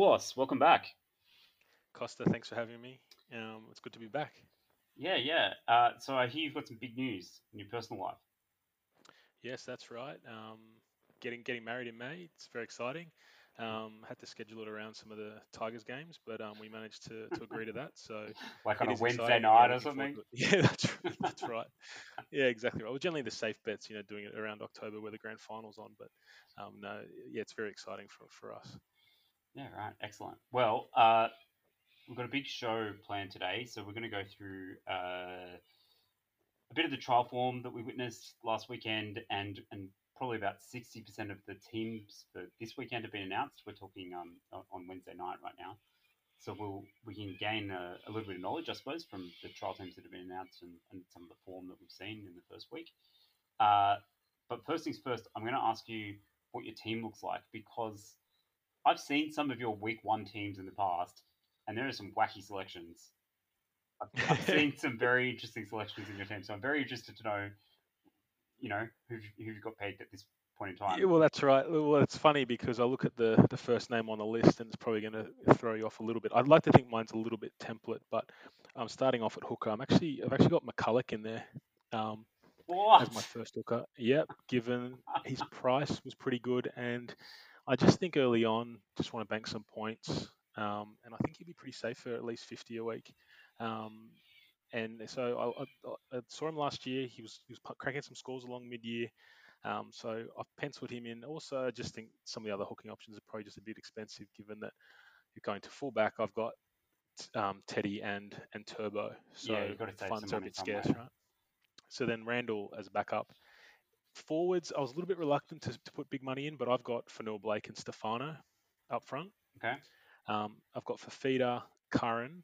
Sauce, welcome back. Costa, thanks for having me. Um, it's good to be back. Yeah, yeah. Uh, so I hear you've got some big news in your personal life. Yes, that's right. Um, getting getting married in May. It's very exciting. Um, had to schedule it around some of the Tigers games, but um, we managed to, to agree to that. So like on a Wednesday exciting. night or something. forward to it. Yeah, that's right. That's right. Yeah, exactly right. Well, generally the safe bets, you know, doing it around October where the grand finals on. But um, no, yeah, it's very exciting for for us. Yeah, right. Excellent. Well, uh, we've got a big show planned today, so we're going to go through uh, a bit of the trial form that we witnessed last weekend, and and probably about sixty percent of the teams for this weekend have been announced. We're talking um, on- Wednesday night right now, so we'll we can gain a, a little bit of knowledge, I suppose, from the trial teams that have been announced and, and some of the form that we've seen in the first week. Uh, but first things first, I'm going to ask you what your team looks like because I've seen some of your week one teams in the past, and there are some wacky selections. I've, I've seen some very interesting selections in your team, so I'm very interested to know, you know, who who you've got paid at this point in time. Yeah, well, that's right. Well, it's funny because I look at the the first name on the list, and it's probably going to throw you off a little bit. I'd like to think mine's a little bit template, but I'm starting off at hooker. I'm actually I've actually got McCulloch in there um, what? as my first hooker. Yep, given his price was pretty good, and I just think early on, just want to bank some points, um, and I think he'd be pretty safe for at least 50 a week. Um, and so I, I, I saw him last year. He was he was cracking some scores along mid year. Um, so I've penciled him in. Also, I just think some of the other hooking options are probably just a bit expensive, given that you're going to fullback. I've got um, Teddy and and Turbo, so Yeah, you've gotta save funds are a bit scarce, right? So then Randall as a backup. Forwards, I was a little bit reluctant to, to put big money in, but I've got Fonua-Blake and Stefano up front. Okay. Um, I've got Fifita, Curran,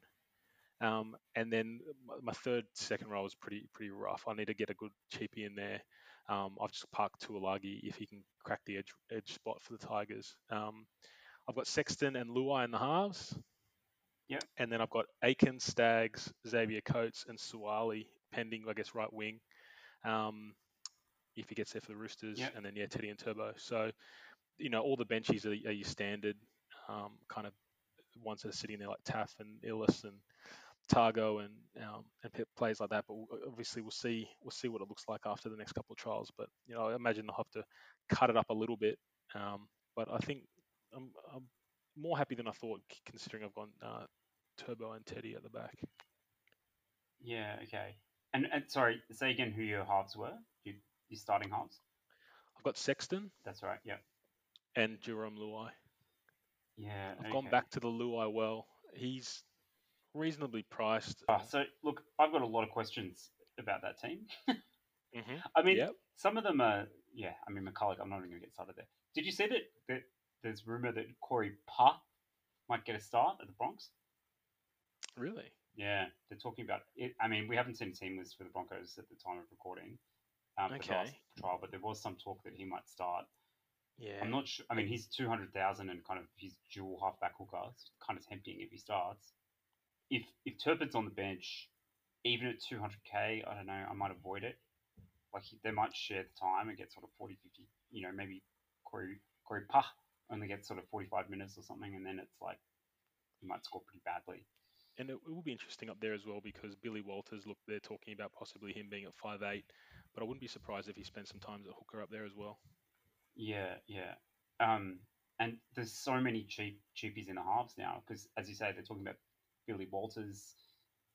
um, and then my- third second row is pretty pretty rough. I need to get a good cheapie in there. Um, I've just parked Tuolagi if he can crack the edge edge spot for the Tigers. Um, I've got Sexton and Luai in the halves. Yep. And then I've got Aiken, Staggs, Xavier Coates, and Suaalii pending, I guess, right wing. Um, if he gets there for the Roosters, Yep. and then yeah, Teddy and Turbo. So, you know, all the benchies are, are your standard um, kind of ones that are sitting there like Taaffe and Illis and Targo and um, and p- players like that. But obviously, we'll see we'll see what it looks like after the next couple of trials. But you know, I imagine they'll have to cut it up a little bit. Um, but I think I'm, I'm more happy than I thought, considering I've gone uh, Turbo and Teddy at the back. Yeah. Okay. And, and sorry, say again who your halves were. You, your starting halves. I've got Sexton That's right. Yeah. and Jarome Luai. Yeah. I've gone back to the Luai well. He's reasonably priced. Ah, so look, I've got a lot of questions about that team. hmm I mean, Yep. some of them are, yeah. I mean, McCulloch. I'm not even going to get started there. Did you see that, that there's rumor that Cory Paix might get a start at the Bronx? Really? Yeah, they're talking about it. I mean, we haven't seen a team list for the Broncos at the time of recording um, for the last Okay. trial, but there was some talk that he might start. Yeah. I'm not sure. I mean, he's 200,000 and kind of his dual halfback hooker. It's kind of tempting if he starts. If if Turpin's on the bench, even at 200k, I don't know, I might avoid it. Like he, they might share the time and get sort of 40, 50, you know, maybe Corey, Corey Pa only gets sort of 45 minutes or something, and then it's like he might score pretty badly. And it, it will be interesting up there as well because Billy Walters, look, they're talking about possibly him being at five eight, but I wouldn't be surprised if he spent some time as a hooker up there as well. Yeah, yeah. Um, and there's so many cheap cheapies in the halves now because, as you say, they're talking about Billy Walters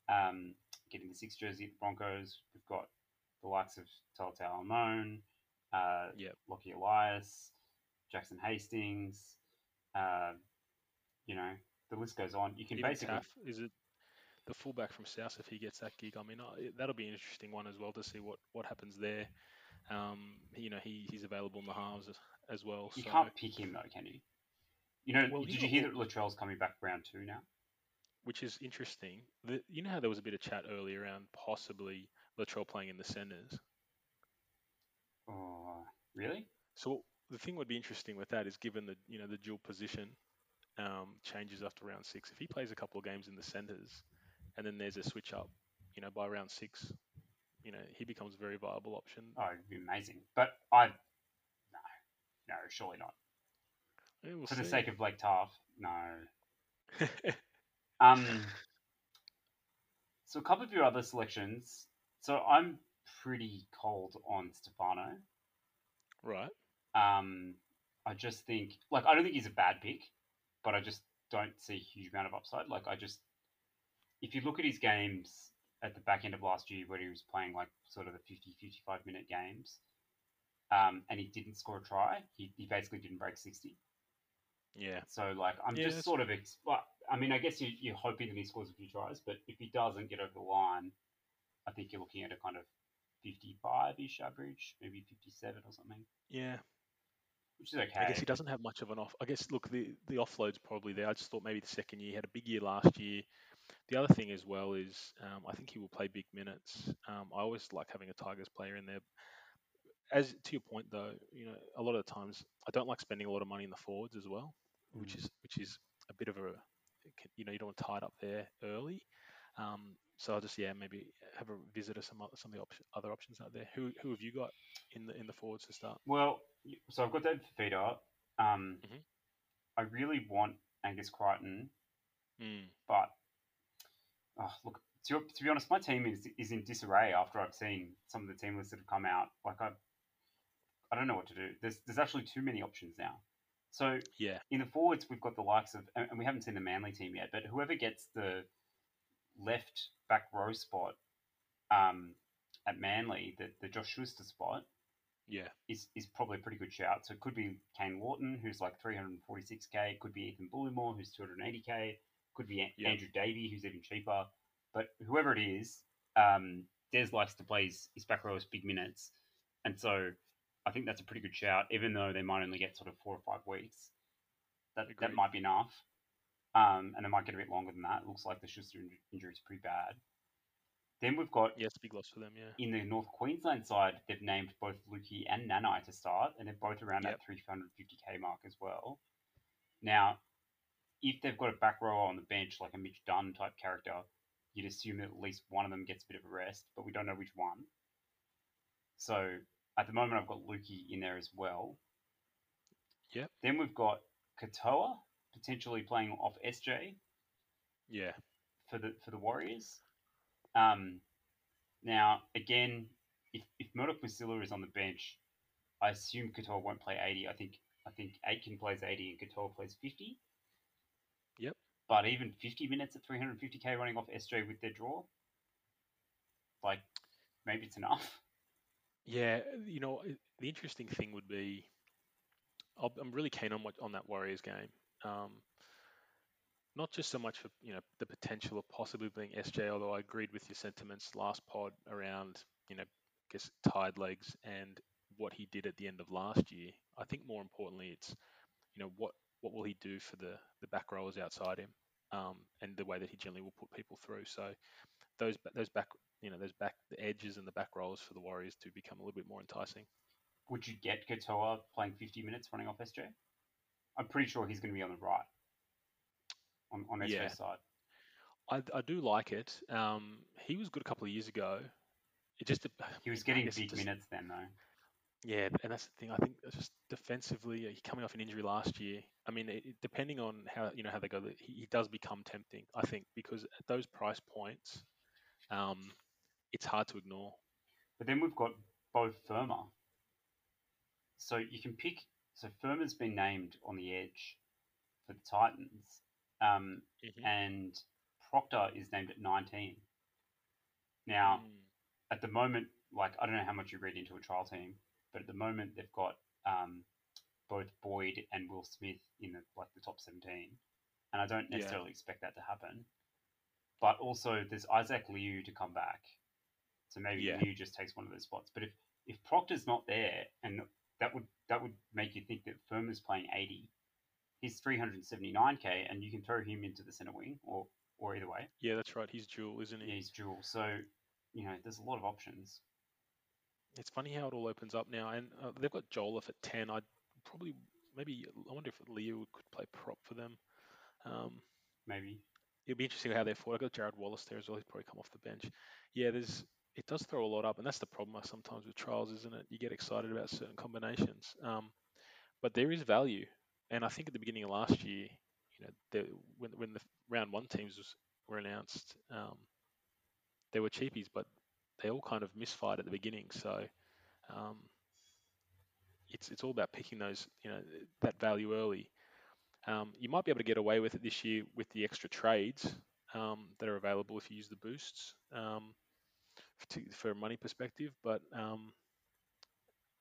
um, getting the six jersey at the Broncos. We've got the likes of Talatau Amone, uh, Yep. Lockie Ilias, Jackson Hastings. Uh, you know, the list goes on. You can Even basically Taaffe, is it the fullback from South if he gets that gig? I mean, that'll be an interesting one as well to see what, what happens there. Um, you know, he, he's available in the halves as, as well. you so, can't pick him though, can you? You know, Well, did you you know, hear that Latrell's coming back round two now? which is interesting. The, you know how there was a bit of chat earlier around possibly Latrell playing in the centres. Oh, really? So the thing would be interesting with that is given the you know the dual position um, changes after round six. If he plays a couple of games in the centres, and then there's a switch up, you know, by round six, you know, he becomes a very viable option. Oh, it'd be amazing. But I, no, no, surely not. Yeah, we'll for the sake of Blake Taaffe. No. Um. So a couple of your other selections. So I'm pretty cold on Stefano. right. Um, I just think, like, I don't think he's a bad pick, but I just don't see a huge amount of upside. Like, I just, if you look at his games at the back end of last year, where he was playing like sort of the 50, 55 minute games, um, and he didn't score a try, he, he basically didn't break 60. Yeah. So, like, I'm Yeah, just that's- sort of, ex- I mean, I guess you, you're hoping that he scores a few tries, but if he doesn't get over the line, I think you're looking at a kind of 55 ish average, maybe 57 or something, Yeah. which is okay. I guess he doesn't have much of an off. I guess look, the the offload's probably there. I just thought maybe the second year he had a big year last year. The other thing as well is um, I think he will play big minutes. Um, I always like having a Tigers player in there. As to your point though, you know, a lot of the times I don't like spending a lot of money in the forwards as well, which Mm. is which is a bit of a you know you don't want to tie it up there early. Um, so I'll just yeah maybe have a visit of some other, some of the option, other options out there. Who who have you got in the in the forwards to start? Well, so I've got David Fifita. Um, Mhm. I really want Angus Crichton, Mm, but oh, look, to, to be honest, my team is is in disarray after I've seen some of the team lists that have come out. Like I, I don't know what to do. There's there's actually too many options now. So yeah, in the forwards, we've got the likes of, and we haven't seen the Manly team yet, but whoever gets the left back row spot um, at Manly, the, the Josh Schuster spot, yeah, is, is probably a pretty good shout. So it could be Kane Wharton, who's like 346k. It could be Ethan Bullemor, who's 280k. Could be Yeah. Andrew Davey, who's even cheaper. But whoever it is, um, Des likes to play his, his back row as big minutes. And so I think that's a pretty good shout, even though they might only get sort of four or five weeks. That, that might be enough. Um, and they might get a bit longer than that. It looks like the Schuster inj- injury is pretty bad. Then we've got yes, big loss for them. Yeah, in the North Queensland side, they've named both Luki and Nanai to start, and they're both around Yep. that 350k mark as well. Now, if they've got a back rower on the bench, like a Mitch Dunn type character, you'd assume that at least one of them gets a bit of a rest, but we don't know which one. So at the moment, I've got Luki in there as well. Yep. Then we've got Katoa potentially playing off SJ yeah, for the for the Warriors. Um, now again, if if Murdoch Masilla is on the bench, I assume Katoa won't play eighty. I think I think Aitken plays eighty and Katoa plays fifty. Yep. But even fifty minutes at three hundred fifty k running off SJ with their draw, like maybe it's enough. yeah. You know, the interesting thing would be, I'm really keen on what on that Warriors game. Um, not just so much for you know the potential of possibly being SJ, although I agreed with your sentiments last pod around you know, I guess tired legs and what he did at the end of last year. I think more importantly, it's you know what what will he do for the the back rowers outside him, um, and the way that he generally will put people through. So those those back you know those back the edges and the back rollers for the Warriors to become a little bit more enticing. Would you get Katoa playing fifty minutes running off SJ? I'm pretty sure he's going to be on the right, on on SJ's Yeah. side. I, I do like it. Um, he was good a couple of years ago. It just He was getting big just- minutes then, though. Yeah, and that's the thing. I think just defensively, uh, coming off an injury last year. I mean, it, depending on how you know how they go, he, he does become tempting. I think because at those price points, um, it's hard to ignore. But then we've got Beau Fermor. So you can pick. So Fermor's been named on the edge for the Titans, um, Mhm. and Proctor is named at 19. Now, Mm, at the moment, like I don't know how much you read into a trial team, but at the moment they've got um, both Boyd and Will Smith in the like the top 17, and I don't Yeah. necessarily expect that to happen. But also, there's Isaac Liu to come back, so maybe Yeah. Liu just takes one of those spots. But if if Proctor's not there, and that would that would make you think that Fermor's playing 80, he's 379k, and you can throw him into the center wing or or either way. yeah, that's right. He's dual, isn't he? Yeah, he's dual. So you know, there's a lot of options. It's funny how it all opens up now, and uh, they've got Joel at ten. I'd probably maybe I wonder if Leo could play prop for them. Um, Maybe. it'll be interesting how they're fought. I got Jarrod Wallace there as well. He's probably come off the bench. Yeah, there's it does throw a lot up, and that's the problem sometimes with trials, isn't it? You get excited about certain combinations, um, but there is value. and I think at the beginning of last year, you know, the, when when the round one teams was, were announced, um, they were cheapies, but they all kind of misfired at the beginning. So um, it's it's all about picking those, you know, that value early. Um, you might be able to get away with it this year with the extra trades um, that are available if you use the boosts um, to, for a money perspective. But um,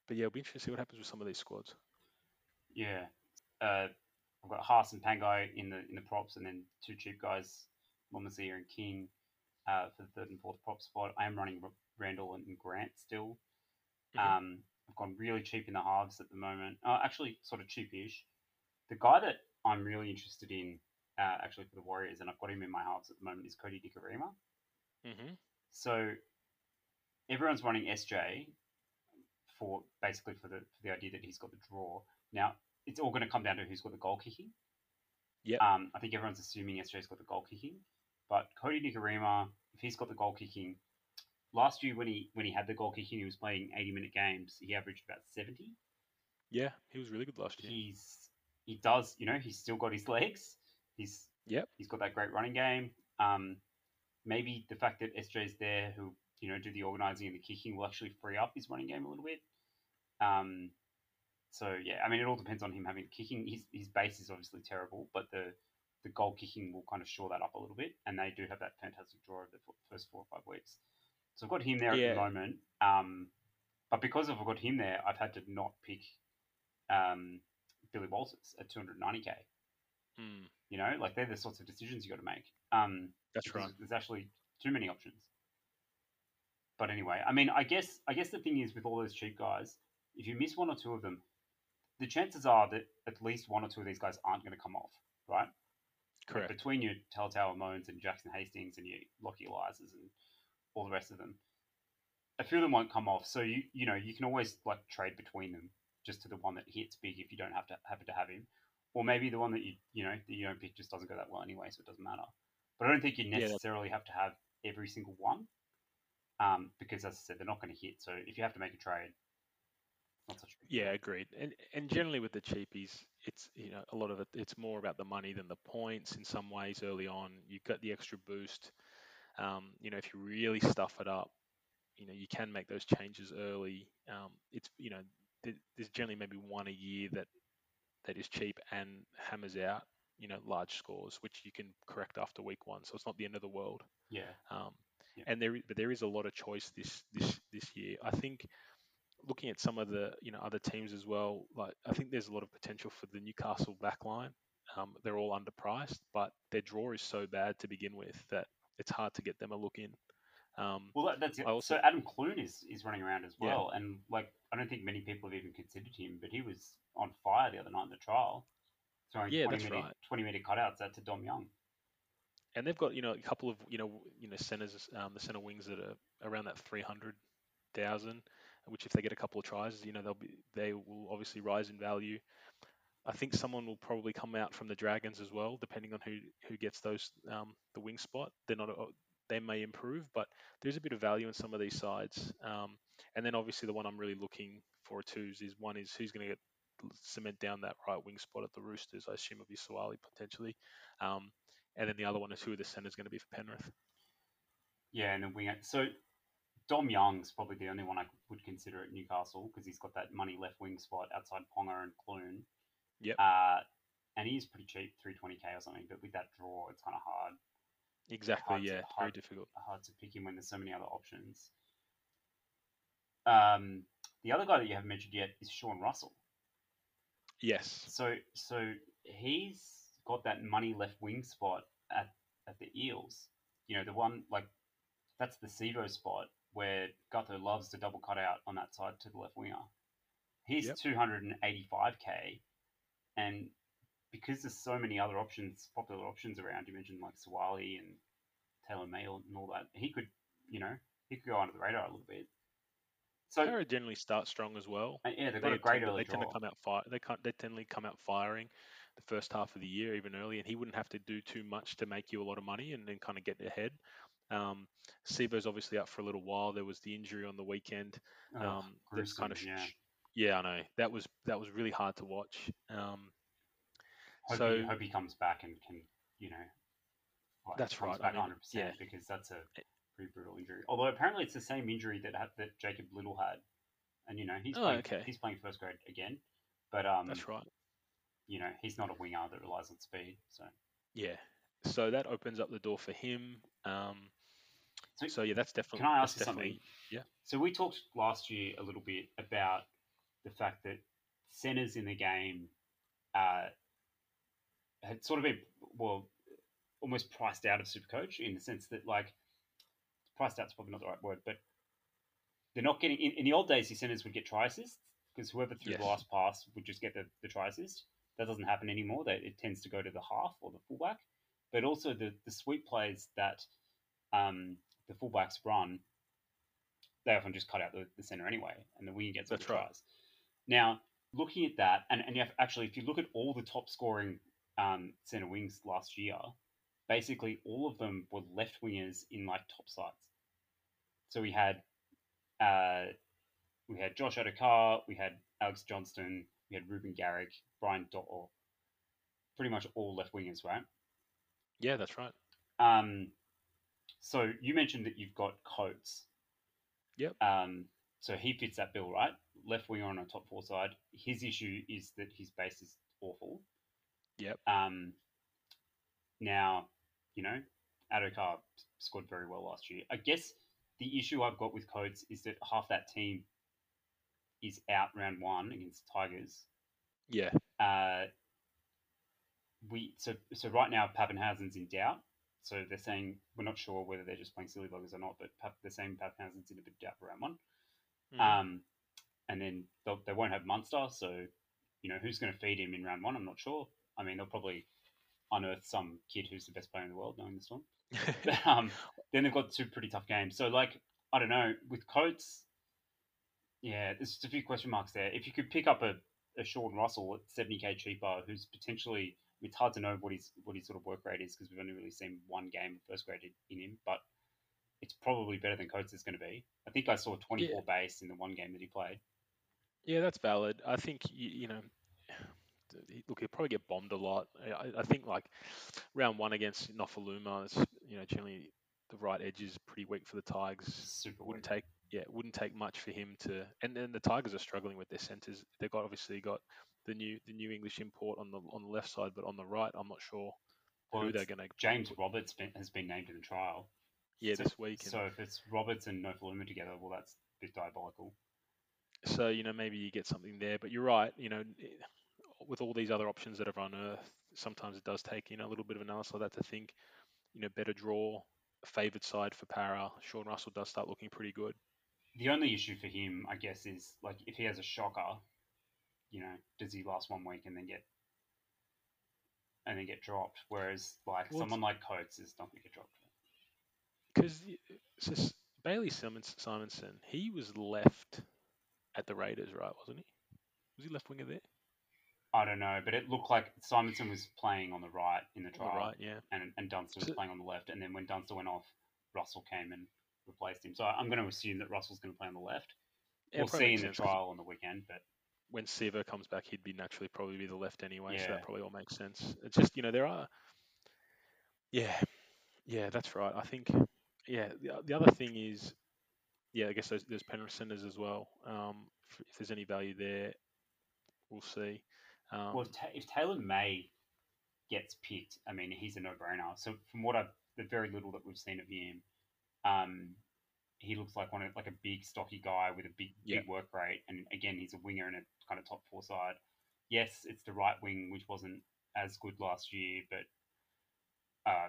but yeah, it'll be interesting to see what happens with some of these squads. Yeah, uh, I've got Haas and Pango in the in the props, and then two cheap guys, Momazia and King, uh, for the third and fourth prop spot. I am running Randall and Grant still. Mm-hmm. Um, I've gone really cheap in the halves at the moment. Uh, actually, sort of cheapish. The guy that I'm really interested in, uh, actually for the Warriors, and I've got him in my halves at the moment, is Kodi Nikorima. Mm-hmm. So everyone's running SJ for basically for the for the idea that he's got the draw. Now it's all going to come down to who's got the goal kicking. Yeah. Um, I think everyone's assuming SJ's got the goal kicking, but Kodi Nikorima, if he's got the goal kicking, last year when he when he had the goal kicking, he was playing eighty minute games. He averaged about seventy. Yeah, he was really good last year. He's he does, you know, he's still got his legs. He's yep. He's got that great running game. Um, maybe the fact that SJ's there, who you know do the organising and the kicking, will actually free up his running game a little bit. Um, so yeah, I mean, it all depends on him having kicking. His his base is obviously terrible, but the the goal kicking will kind of shore that up a little bit, and they do have that fantastic draw of the first four or five weeks. So I've got him there yeah. at the moment. Um, but because I've got him there, I've had to not pick um, Billy Walters at 290k. Mm. You know, like they're the sorts of decisions you got to make. Um, That's right. There's actually too many options. But anyway, I mean, I guess I guess the thing is with all those cheap guys, if you miss one or two of them, the chances are that at least one or two of these guys aren't going to come off, right? Correct. Like between your Talatau Amones and Jackson Hastings and your Lockie Ilias's and all the rest of them, a few of them won't come off. So you you know you can always like trade between them just to the one that hits big if you don't have to happen to have him, or maybe the one that you you know that you don't pick just doesn't go that well anyway, so it doesn't matter. But I don't think you necessarily yeah, have to have every single one, um, because as I said, they're not going to hit. So if you have to make a trade, not such a yeah, agreed. And and generally with the cheapies, it's you know a lot of it. It's more about the money than the points. In some ways, early on, you've got the extra boost. Um, you know, if you really stuff it up, you know you can make those changes early. Um, it's you know there's generally maybe one a year that that is cheap and hammers out you know large scores which you can correct after week one so it's not the end of the world yeah um, yeah. and there but there is a lot of choice this this this year i think looking at some of the you know other teams as well like i think there's a lot of potential for the newcastle backline um, they're all underpriced but their draw is so bad to begin with that it's hard to get them a look in um, well, that's it. Also, so Adam Clune is, is running around as well, yeah. and like I don't think many people have even considered him, but he was on fire the other night in the trial, throwing yeah, 20 minute right. twenty minute cutouts out to Dom Young. And they've got you know a couple of you know you know centers, um, the center wings that are around that three hundred thousand, which if they get a couple of tries, you know they'll be they will obviously rise in value. I think someone will probably come out from the Dragons as well, depending on who who gets those um, the wing spot. They're not they may improve, but there's a bit of value in some of these sides. Um, and then obviously the one I'm really looking for twos is one is who's going to cement down that right wing spot at the Roosters. I assume it'll be Suaalii potentially. Um, and then the other one is who the center's going to be for Penrith. Yeah, and then wing. So Dom Young's probably the only one I would consider at Newcastle because he's got that money left wing spot outside Ponga and Clune. Yep. Uh, and he's pretty cheap, 320k or something. But with that draw, it's kind of hard. Exactly. yeah. To, hard, very difficult. Hard to pick him when there's so many other options. Um, the other guy that you haven't mentioned yet is Sean Russell. Yes. So so he's got that money left wing spot at at the Eels. You know the one like that's the Sivo spot where Gutho loves to double cut out on that side to the left winger. He's yep. 285k, and because there's so many other options, popular options around. You mentioned like Suaalii and Taylor May and all that. He could, you know, he could go under the radar a little bit. So Para generally start strong as well. Uh, yeah, they've got they a great tend, early They tend to come out fire. They can't. They tend to come out firing the first half of the year, even early, and he wouldn't have to do too much to make you a lot of money and then kind of get ahead. Um, Sivo's obviously out for a little while. There was the injury on the weekend. Um, that's kind of yeah. yeah, I know that was that was really hard to watch. Um, Hope, So- he, hope he comes back and can, you know, like, That's right, I back mean, 100% yeah. because that's a pretty brutal injury. Although apparently it's the same injury that ha- that Jacob Little had, and you know he's Oh, playing, okay. he's playing first grade again, but um, That's right. you know he's not a winger that relies on speed. So Yeah. So that opens up the door for him. Um, So, so yeah, that's definitely. can I ask you something? Yeah. So we talked last year a little bit about the fact that centers in the game uh, had sort of been well almost priced out of Supercoach in the sense that like priced out's probably not the right word, but they're not getting in, in the old days. The centers would get try assists because whoever threw the last pass would just get the, the try assist. That doesn't happen anymore. That it tends to go to the half or the fullback, but also the the sweep plays that um, the fullbacks run they often just cut out the, the center anyway, and the winger gets all the right. tries. Now, looking at that, and, and you have, actually, if you look at all the top scoring um, center wings last year, basically all of them were left wingers in like top sides. So we had uh, we had Josh Addo-Carr, we had Alex Johnston, we had Reuben Garrick, Brian Dotter, pretty much all left wingers, right? Yeah, that's right. Um, so you mentioned that you've got Coates. Yep. Um, so he fits that bill, right? Left winger on a top four side. His issue is that his base is awful. Yep. Um, now, you know, Addo-Carr scored very well last year. I guess the issue I've got with Coates is that half that team is out round one against Tigers. Yeah. Uh, we so so right now Papenhuyzen's in doubt. So they're saying we're not sure whether they're just playing silly buggers or not, but Pap, they're saying Papenhuyzen's in a bit of doubt for round one. Mhm. Um, and then they won't have Munster, so you know who's going to feed him in round one. I'm not sure. I mean, they'll probably unearth some kid who's the best player in the world, knowing this one. But, um, then they've got two pretty tough games. So like I don't know with Coates, yeah, there's just a few question marks there. If you could pick up a, a Sean Russell at 70k cheaper, who's potentially it's hard to know what his what his sort of work rate is because we've only really seen one game of first grade in him, but it's probably better than Coates is going to be. I think I saw 24 base in the one game that he played. Yeah, that's valid. I think you, you know, look, he'll probably get bombed a lot. I, I think like round one against Nofoaluma, it's, you know, generally the right edge is pretty weak for the Tigers. Super Wouldn't weak. take yeah, it wouldn't take much for him to. And then the Tigers are struggling with their centres. They've got obviously got the new the new English import on the on the left side, but on the right, I'm not sure Well, who they're going to. James Roberts been, has been named in the trial. Yeah, so, this week. and- So if it's Roberts and Nofoaluma together, well, that's a bit diabolical. So you know maybe you get something there, but you're right. You know, eh, with all these other options that have unearthed, sometimes it does take you know a little bit of analysis like that to think. You know, better draw, favoured side for Para. Sean Russell does start looking pretty good. The only issue for him, I guess, is like if he has a shocker, you know, does he last one week and then get and then get dropped? Whereas like Well, someone like Coates is not going to get dropped. Because so Bailey Simonson, he was left at the Raiders, right? Wasn't he? Was he left winger there? I don't know, but it looked like Simonson was playing on the right in the On the trial, right, yeah. and and Dunster was So- playing on the left. And then when Dunster went off, Russell came and replaced him. So I'm going to assume that Russell's going to play on the left. Yeah, we'll see in the trial on the weekend, but when Sivo comes back, he'd be naturally probably be the left anyway, so that probably all makes sense. It's just you know there are, yeah, yeah, that's right. I think, yeah, the, the other thing is, yeah, I guess there's, there's Penrith centers as well. Um, if, there's any value there, we'll see. Um, Well, if, Ta- if Taylor May gets picked, I mean, he's a no-brainer. So from what I've, the very little that we've seen of him, um, he looks like one of like a big stocky guy with a big Yeah. big work rate, and again, he's a winger in a kind of top four side. Yes, it's the right wing, which wasn't as good last year, but uh,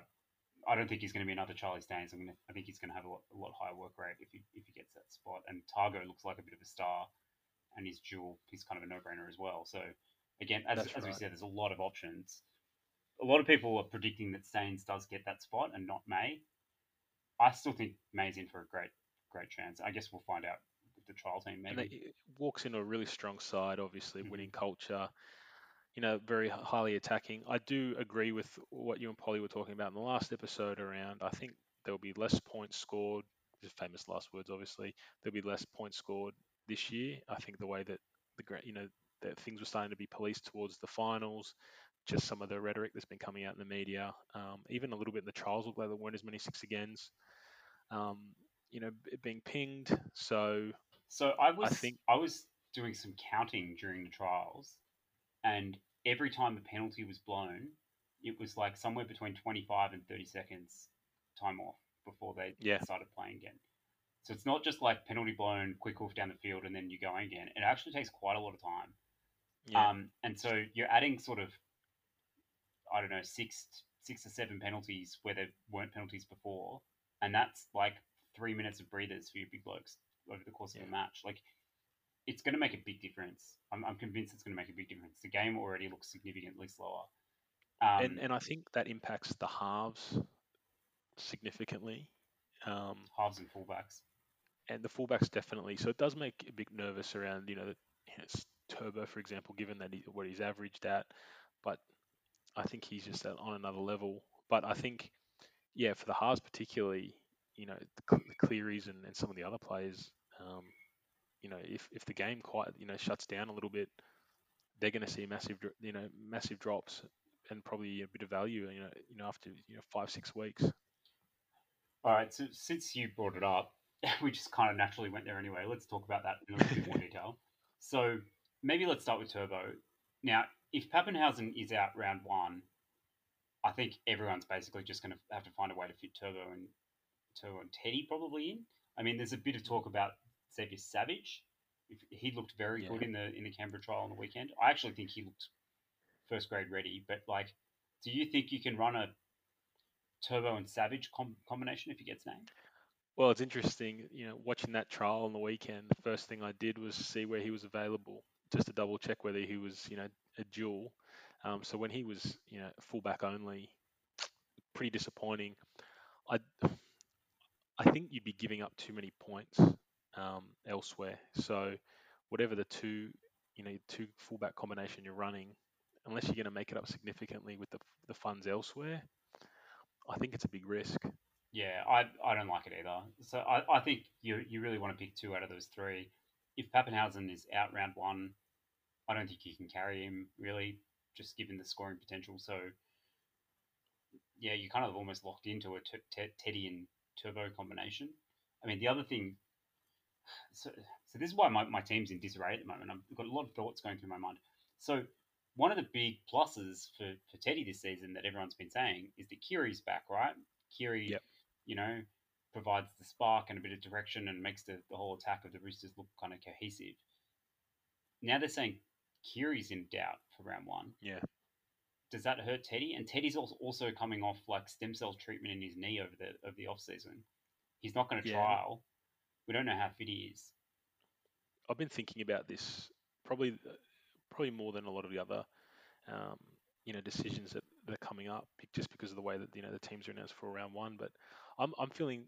I don't think he's going to be another Charlie Staines. I'm gonna, I think he's going to have a lot, a lot higher work rate if he if he gets that spot. And Targo looks like a bit of a star, and his dual, he's kind of a no-brainer as well. So again, as, as we said, there's a lot of options. A lot of people are predicting that Staines does get that spot and not May. I still think May's in for a great, great chance. I guess we'll find out the trial team. Maybe walks into a really strong side, obviously Mhm. winning culture. You know, very highly attacking. I do agree with what you and Polly were talking about in the last episode. Around, I think there will be less points scored. Just famous last words, obviously. There'll be less points scored this year. I think the way that the you know that things were starting to be policed towards the finals, just some of the rhetoric that's been coming out in the media, um, even a little bit in the trials, looked like there weren't as many six agains, um, you know, being pinged. So, so I was I think I was doing some counting during the trials, and every time the penalty was blown, it was like somewhere between 25 and 30 seconds time off before they yeah. started playing again. So it's not just like penalty blown, quick off down the field, and then you're going again. It actually takes quite a lot of time. Yeah. Um, and so you're adding sort of, I don't know, six six or seven penalties where there weren't penalties before, and that's like three minutes of breathers for your big blokes over the course yeah. of a match. Like, it's going to make a big difference. I'm, I'm convinced it's going to make a big difference. The game already looks significantly slower. Um, and, and I think that impacts the halves significantly. Um, halves and fullbacks. And the fullbacks definitely. So it does make a bit nervous around, you know, the, you know Turbo, for example, given that he, what he's averaged at. But I think he's just on another level. But I think, yeah, for the halves particularly, you know, the, Clearys and, and some of the other players, um, you know, if, if the game quite, you know, shuts down a little bit, they're going to see massive, you know, massive drops and probably a bit of value, you know, you know, after you know five six weeks. All right. So since you brought it up, we just kind of naturally went there anyway. Let's talk about that in a little bit more detail. So maybe let's start with Turbo. Now, if Papenhuyzen is out round one, I think everyone's basically just going to have to find a way to fit Turbo and Turbo and Teddy probably in. I mean, there's a bit of talk about Xavier Savage. If he looked very yeah. good in the in the Canberra trial on the weekend. I actually think he looked first grade ready. But like, do you think you can run a Turbo and Savage com- combination if he gets named? Well, it's interesting, you know, watching that trial on the weekend. The first thing I did was see where he was available, just to double check whether he was, you know, a dual. Um, so when he was, you know, fullback only, pretty disappointing. I, I think you'd be giving up too many points um, elsewhere. So whatever the two, you know, two fullback combination you're running, unless you're going to make it up significantly with the, the funds elsewhere, I think it's a big risk. Yeah, I, I don't like it either. So I, I think you you really want to pick two out of those three. If Papenhuyzen is out round one, I don't think you can carry him really, just given the scoring potential. So yeah, you kind of almost locked into a t- t- Teddy and Turbo combination. I mean, the other thing, so, so this is why my, my team's in disarray at the moment. I've got a lot of thoughts going through my mind. So one of the big pluses for, for Teddy this season that everyone's been saying is that Keary's back, right? Keary, yep. you know, provides the spark and a bit of direction and makes the, the whole attack of the Roosters look kind of cohesive. Now they're saying Keary's in doubt for round one. Yeah. Does that hurt Teddy? And Teddy's also also coming off like stem cell treatment in his knee over the over the off season. He's not going to yeah. trial. We don't know how fit he is. I've been thinking about this probably probably more than a lot of the other um, you know decisions that, that are coming up just because of the way that you know the teams are announced for round one. But I'm I'm feeling,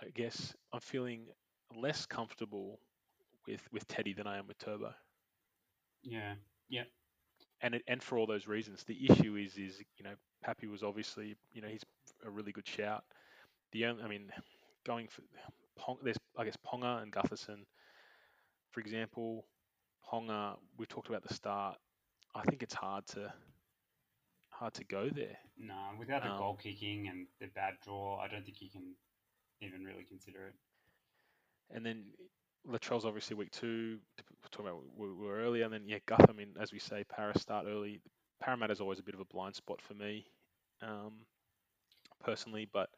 I guess I'm feeling less comfortable with with Teddy than I am with Turbo. Yeah, yeah. And it, and for all those reasons, the issue is is you know Pappy was obviously you know he's a really good shout. The only I mean going for Pong, there's I guess Ponga and Gutherson, for example. Ponga, we talked about the start. I think it's hard to hard to go there. No, without the um, goal kicking and the bad draw, I don't think you can even really consider it. And then Latrell's obviously week two. Talking about we were earlier, and then yeah, Guth. I mean, as we say, Paris start early. Parramatta's always a bit of a blind spot for me, um, personally. But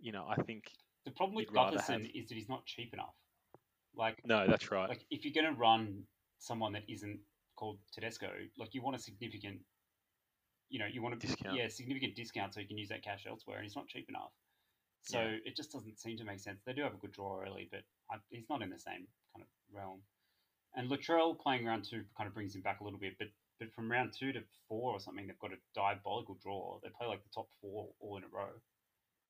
you know, I think the problem with Gutherson have... is that he's not cheap enough. Like no, that's right. Like if you're going to run someone that isn't called Tedesco, like you want a significant, you know, you want a discount. Yeah, significant discount so you can use that cash elsewhere, and it's not cheap enough. So yeah. it just doesn't seem to make sense. They do have a good draw early, but I, he's not in the same kind of realm. And Latrell playing round two kind of brings him back a little bit, but but from round two to four or something, they've got a diabolical draw. They play like the top four all in a row.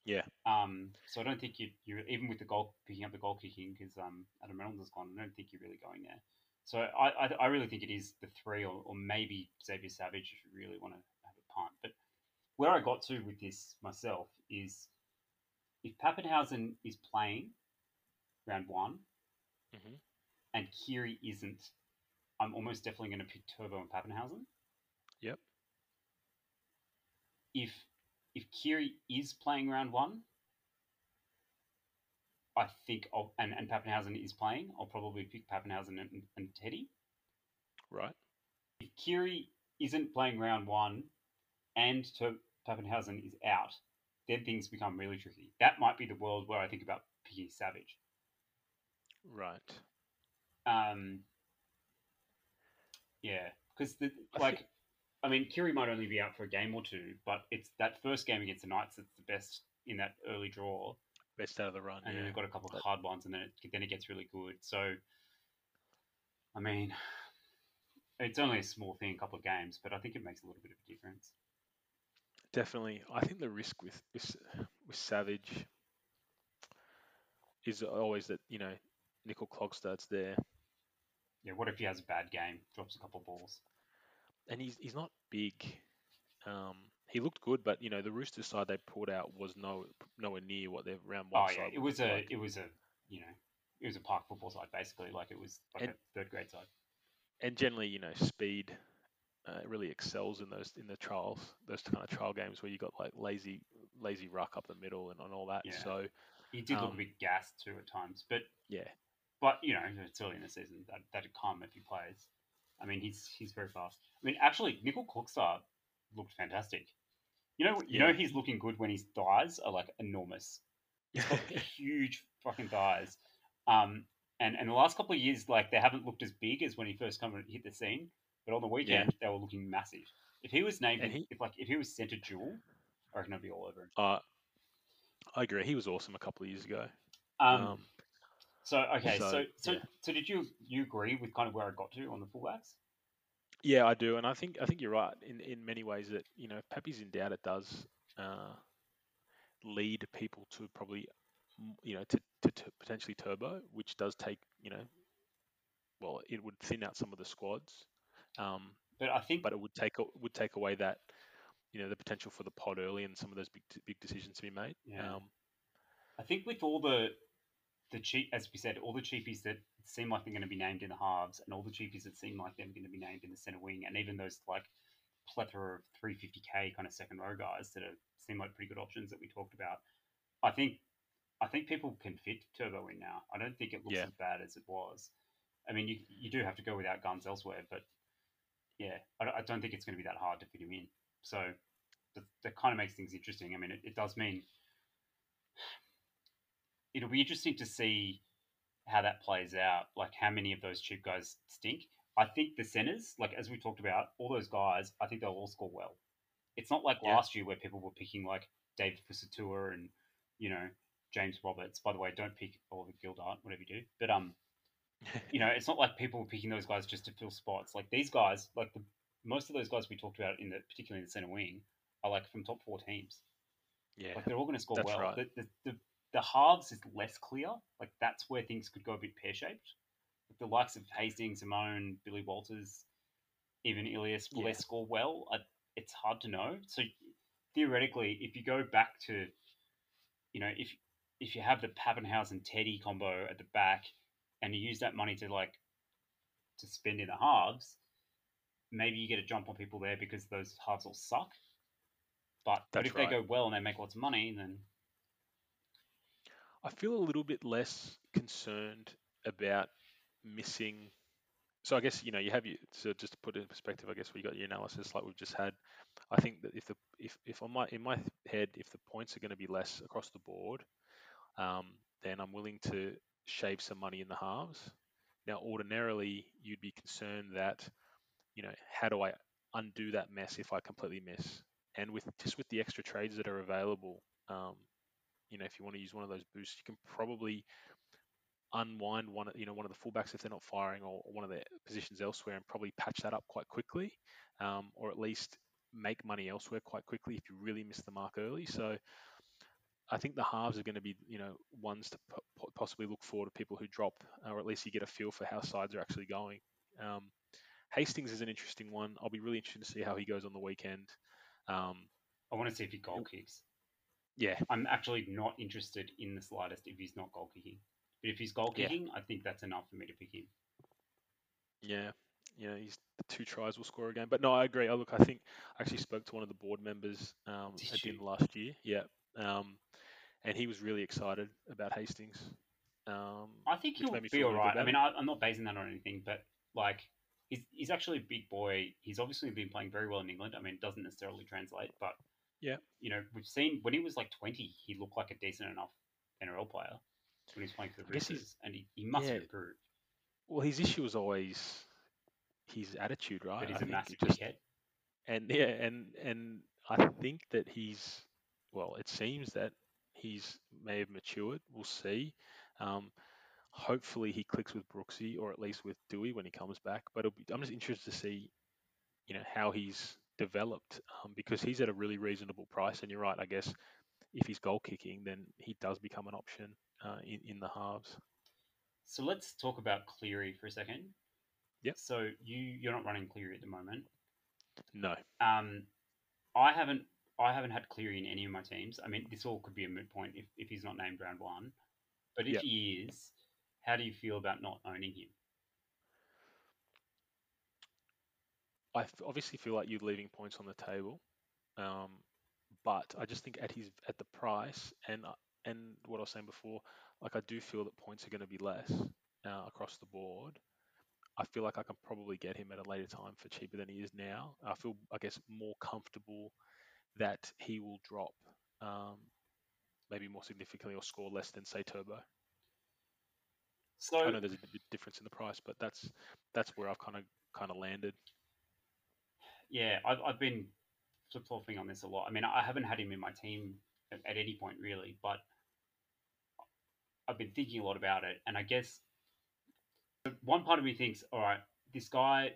Yeah. Um, so I don't think you you even with the goal picking up the goal kicking because um, Adam Reynolds has gone. I don't think you're really going there. So I, I, I really think it is the three or, or maybe Xavier Savage if you really want to have a punt. But where I got to with this myself is if Papenhuyzen is playing round one mm-hmm. and Keary isn't, I'm almost definitely going to pick Turbo and Papenhuyzen. Yep. If if Keary is playing round one, I think I'll, and and Papenhuyzen is playing, I'll probably pick Papenhuyzen and, and Teddy. Right. If Keary isn't playing round one, and Ter- Papenhuyzen is out, then things become really tricky. That might be the world where I think about picking Savage. Right. Um, yeah, because the I like, think- I mean, Keary might only be out for a game or two, but it's that first game against the Knights that's the best in that early draw, Best out of the run. and yeah. then they've got a couple of hard ones, and then it then it gets really good. So, I mean, it's only a small thing, a couple of games, but I think it makes a little bit of a difference. Definitely. I think the risk with with, with Savage is always that you know Nickel Clogstad's there, Yeah, what if he has a bad game, drops a couple of balls? and he's he's not big. Um, he looked good, but you know the Roosters side they pulled out was no nowhere near what their round one Oh yeah, it was looked a like. it was a you know it was a park football side basically, like it was like And- a third grade side. and generally, you know, speed uh, really excels in those in the trials, those kind of trial games where you got like lazy lazy ruck up the middle and, and all that. Yeah. So He did look a Um, bit gassed too at times, but yeah, but you know it's early in the season that that'd come if he plays. I mean he's he's very fast. I mean actually Nickel Cookstar looked fantastic. You know you know he's looking good when his thighs are like enormous. He's got huge fucking thighs. Um and, and the last couple of years like they haven't looked as big as when he first come and hit the scene, but on the weekend they were looking massive. If he was named he- if like if he was centre jewel, I reckon I'd be all over him. uh, I agree. He was awesome a couple of years ago. Um, Um, So okay, so So, so, yeah. so did you you agree with kind of where I got to on the fullbacks? Yeah, I do, and I think I think you're right in in many ways that you know if Pepe's in doubt, it does uh, lead people to probably you know to, to, to potentially turbo, which does take you know well it would thin out some of the squads, um, But I think but it would take would take away that you know the potential for the pod early and some of those big big decisions to be made. Yeah. Um, I think with all the the cheap, as we said, all the cheapies that seem like they're going to be named in the halves, and all the cheapies that seem like they're going to be named in the centre wing, and even those like plethora of 350k kind of second row guys that are, seem like pretty good options that we talked about. I think I think people can fit Turbo in now. I don't think it looks Yeah. as bad as it was. I mean, you you do have to go without guns elsewhere, but yeah, I, don't- I don't think it's going to be that hard to fit him in. So that, that kind of makes things interesting. I mean, it, it does mean it'll be interesting to see how that plays out. Like how many of those cheap guys stink. I think the centers, like as we talked about, all those guys, I think they'll all score well. It's not like Yeah. last year where people were picking like David Fusitu'a and you know James Roberts. By the way, don't pick Oliver Gildart, whatever you do. But um, you know, it's not like people were picking those guys just to fill spots. Like these guys, like the most of those guys we talked about in the particularly in the center wing, are like from top four teams. yeah, Like they're all going to score That's well. right. The, the, the, the halves is less clear. Like that's where things could go a bit pear shaped. Like the likes of Hastings, Simone, Billy Walters, even Ilias, will Yeah. they score well? I, it's hard to know. So theoretically, if you go back to, you know, if if you have the Papenhuyzen Teddy combo at the back, and you use that money to like to spend in the halves, maybe you get a jump on people there because those halves will suck. But but if right. they go well and they make lots of money, then I feel a little bit less concerned about missing. So I guess you know you have your so just to put it in perspective, I guess we got your analysis like we've just had. I think that if the if if on my in my head if the points are going to be less across the board, um, then I'm willing to shave some money in the halves. Now, ordinarily, you'd be concerned that you know how do I undo that mess if I completely miss? And with just with the extra trades that are available, um, you know, if you want to use one of those boosts, you can probably unwind one, of- you know, one of the fullbacks if they're not firing, or one of their positions elsewhere, and probably patch that up quite quickly, um, or at least make money elsewhere quite quickly if you really miss the mark early. So, I think the halves are going to be, you know, ones to po- po- possibly look for to people who drop, or at least you get a feel for how sides are actually going. Um, Hastings is an interesting one. I'll be really interested to see how he goes on the weekend. Um, I want to see if he goal kicks. yeah, I'm actually not interested in the slightest if he's not goal kicking. But if he's goal Yeah. kicking, I think that's enough for me to pick him. Yeah, you know, he's the two tries will score a game. But no, I agree. I look, I think I actually spoke to one of the board members um, Did at the end last year. Yeah, um, and he was really excited about Hastings. Um, I think he'll be all right. I mean, I, I'm not basing that on anything, but like he's he's actually a big boy. He's obviously been playing very well in England. I mean, it doesn't necessarily translate, but Yeah. you know, we've seen when he was like 20, he looked like a decent enough NRL player when he's playing for the Roosters, and he, he must yeah. have improved. well, his issue was always his attitude, right? But he's I a massive just- dickhead. and yeah, and and I think that he's well. It seems that he's may have matured. We'll see. Um, hopefully, he clicks with Brooksy or at least with Dewey when he comes back. But it'll be, I'm just interested to see, you know, how he's developed um, because he's at a really reasonable price. And you're right, I guess if he's goal kicking, then he does become an option uh, in in the halves. So let's talk about Cleary for a second. Yep. So you you're not running Cleary at the moment. No, Um, I haven't I haven't had Cleary in any of my teams. I mean, this all could be a moot point if, if he's not named round one. But if Yep. he is, how do you feel about not owning him? I obviously feel like you're leaving points on the table, um, but I just think at his at the price and uh, and what I was saying before, like I do feel that points are going to be less uh, across the board. I feel like I can probably get him at a later time for cheaper than he is now. I feel, I guess, more comfortable that he will drop um, maybe more significantly or score less than say Turbo. So I know there's a difference in the price, but that's that's where I've kind of kind of landed. yeah, I've, I've been flip flopping on this a lot. I mean, I haven't had him in my team at, at any point really, but I've been thinking a lot about it, and I guess one part of me thinks, all right, this guy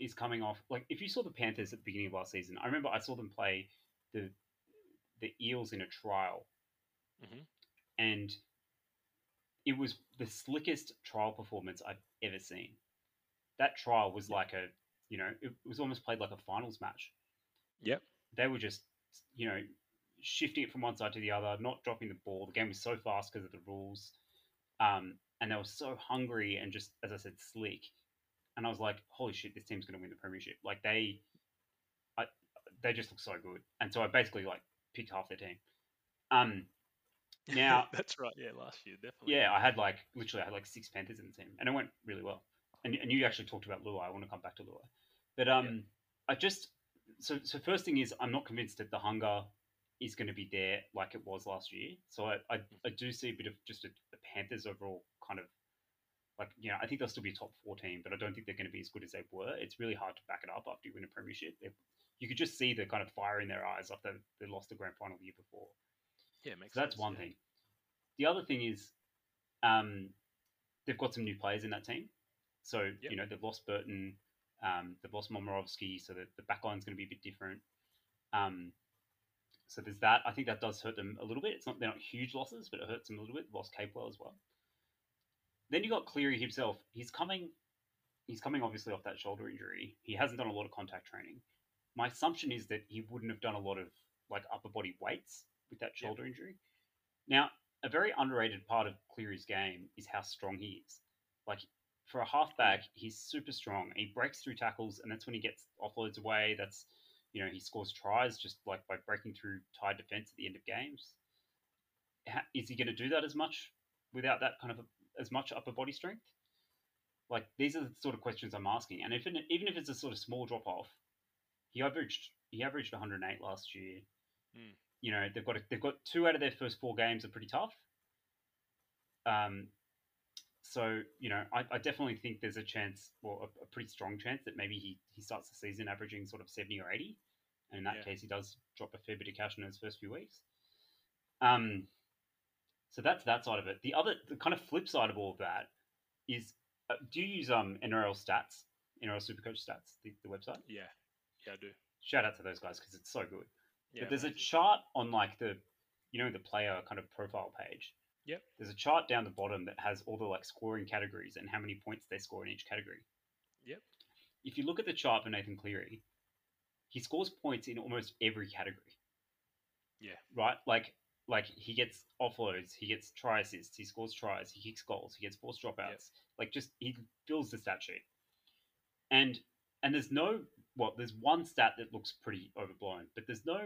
is coming off. Like, if you saw the Panthers at the beginning of last season, I remember I saw them play the the Eels in a trial, Mhm. and it was the slickest trial performance I've ever seen. That trial was like a, you know, it was almost played like a finals match. Yep. They were just, you know, shifting it from one side to the other, not dropping the ball. The game was so fast because of the rules, um, and they were so hungry and just, as I said, slick. And I was like, holy shit, this team's going to win the premiership. Like they, they just look so good. And so I basically like picked half their team. Um, now that's right. Yeah, last year definitely. yeah, I had like literally I had like six Panthers in the team, and it went really well. And and you actually talked about Luai. I want to come back to Luai, but um, I just so so first thing is I'm not convinced that the hunger is going to be there like it was last year. So I I, I do see a bit of just a, the Panthers overall kind of like you know I think they'll still be a top four team, but I don't think they're going to be as good as they were. It's really hard to back it up after you win a premiership. They, you could just see the kind of fire in their eyes after they lost the grand final the year before. yeah, makes So that's sense, one yeah. thing. The other thing is, um, they've got some new players in that team. So Yep. you know they've lost Burton, um, they've lost Momirovski, so that the back line's going to be a bit different. Um, so there's that. I think that does hurt them a little bit. It's not they're not huge losses, but it hurts them a little bit. Lost Capewell as well. Then you got Cleary himself. He's coming. He's coming obviously off that shoulder injury. He hasn't done a lot of contact training. My assumption is that he wouldn't have done a lot of like upper body weights with that shoulder injury. Now, a very underrated part of Cleary's game is how strong he is. Like for a halfback, mm. he's super strong. He breaks through tackles, and that's when he gets offloads away. That's you know he scores tries just like by breaking through tight defense at the end of games. Ha- Is he going to do that as much without that kind of as much upper body strength? Like these are the sort of questions I'm asking. And if it, even if it's a sort of small drop off, he averaged he averaged 108 last year. Mm. You know they've got a, they've got two out of their first four games are pretty tough. Um, so you know I, I definitely think there's a chance, well, a, a pretty strong chance that maybe he he starts the season averaging sort of 70 or 80, and in that Yeah. case he does drop a fair bit of cash in his first few weeks. Um, so that's that side of it. The other, the kind of flip side of all of that is, uh, do you use um NRL stats, NRL Supercoach stats, the, the website? Yeah, I do. Shout out to those guys because it's so good. Yeah, but there's a chart on like the, you know, the player kind of profile page. Yep. There's a chart down the bottom that has all the like scoring categories and how many points they score in each category. Yep. If you look at the chart for Nathan Cleary, he scores points in almost every category. Yeah. Right? Like like he gets offloads, he gets try assists, he scores tries, he kicks goals, he gets forced dropouts. Like just he fills the stat sheet. and and there's no well, there's one stat that looks pretty overblown, but there's no.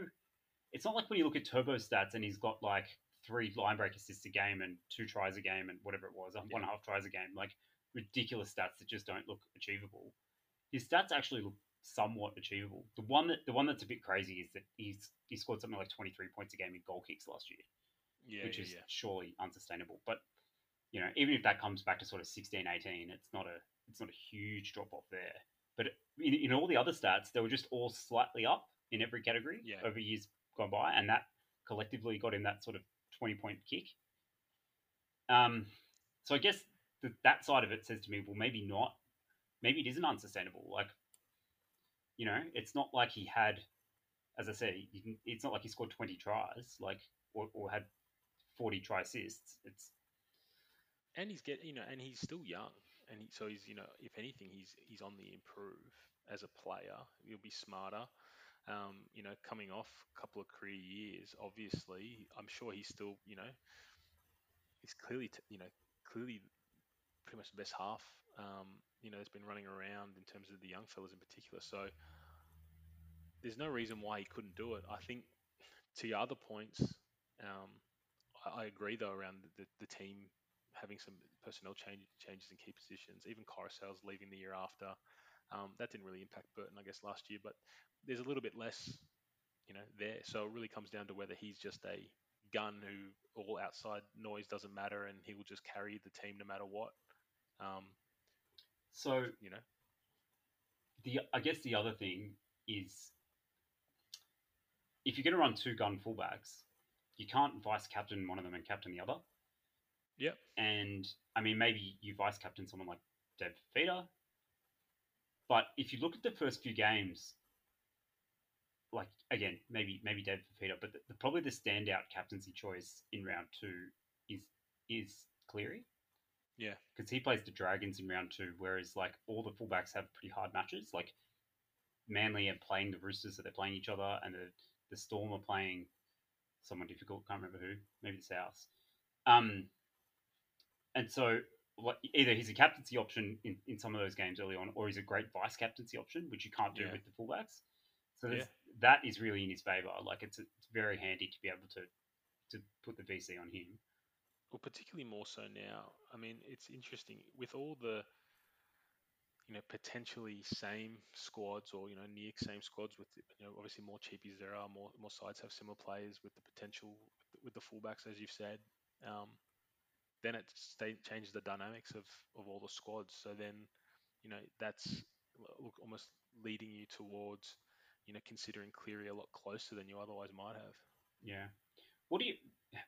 It's not like when you look at Turbo stats and he's got like three line break assists a game and two tries a game and whatever it was, one and a half tries a game, like ridiculous stats that just don't look achievable. His stats actually look somewhat achievable. The one that the one that's a bit crazy is that he's he scored something like 23 points a game in goal kicks last year, Yeah, which yeah, is yeah. surely unsustainable. But you know, even if that comes back to sort of 16, 18, it's not a it's not a huge drop off there. But in, in all the other stats, they were just all slightly up in every category Yeah. over years gone by, and that collectively got him that sort of 20 point kick. Um, so I guess that that side of it says to me, well, maybe not. Maybe it isn't unsustainable. Like, you know, it's not like he had, as I say, you can, it's not like he scored 20 tries, like, or, or had 40 try assists. It's and he's get you know, and he's still young, and he, so he's you know, if anything, he's he's on the improve as a player. He'll be smarter. Um, you know, coming off a couple of career years, obviously, I'm sure he's still you know, he's clearly t- you know clearly pretty much the best half. Um, you know, has been running around in terms of the young fellas in particular. So there's no reason why he couldn't do it. I think to your other points, um, I, agree though around the, the team having some personnel change, changes in key positions. Even Koroisau's leaving the year after. Um, that didn't really impact Burton, I guess, last year, but there's a little bit less, you know, there. So it really comes down to whether he's just a gun who all outside noise doesn't matter and he will just carry the team no matter what. Um, so you know, the I guess the other thing is if you're going to run two gun fullbacks, you can't vice captain one of them and captain the other. Yep. And I mean, maybe you vice captain someone like Dev Feeder, but if you look at the first few games, like again, maybe maybe Dev Feeder, but the, the, probably the standout captaincy choice in round two is is Cleary. Yeah. because he plays the Dragons in round two, whereas like all the fullbacks have pretty hard matches. Like Manly are playing the Roosters, so they're playing each other, and the the Storm are playing someone difficult. Can't remember who. Maybe the South. Um, and so like, either he's a captaincy option in, in some of those games early on, or he's a great vice captaincy option, which you can't do Yeah. with the fullbacks. So Yeah. that is really in his favour. Like it's it's very handy to be able to to put the VC on him. well, particularly more so now. I mean, it's interesting with all the, you know, potentially same squads or you know near same squads with you know obviously more cheapies there are more more sides have similar players with the potential with the fullbacks as you've said. Um, then it changes the dynamics of of all the squads. So then, you know, that's look almost leading you towards, you know, considering Cleary a lot closer than you otherwise might have. Yeah. What do you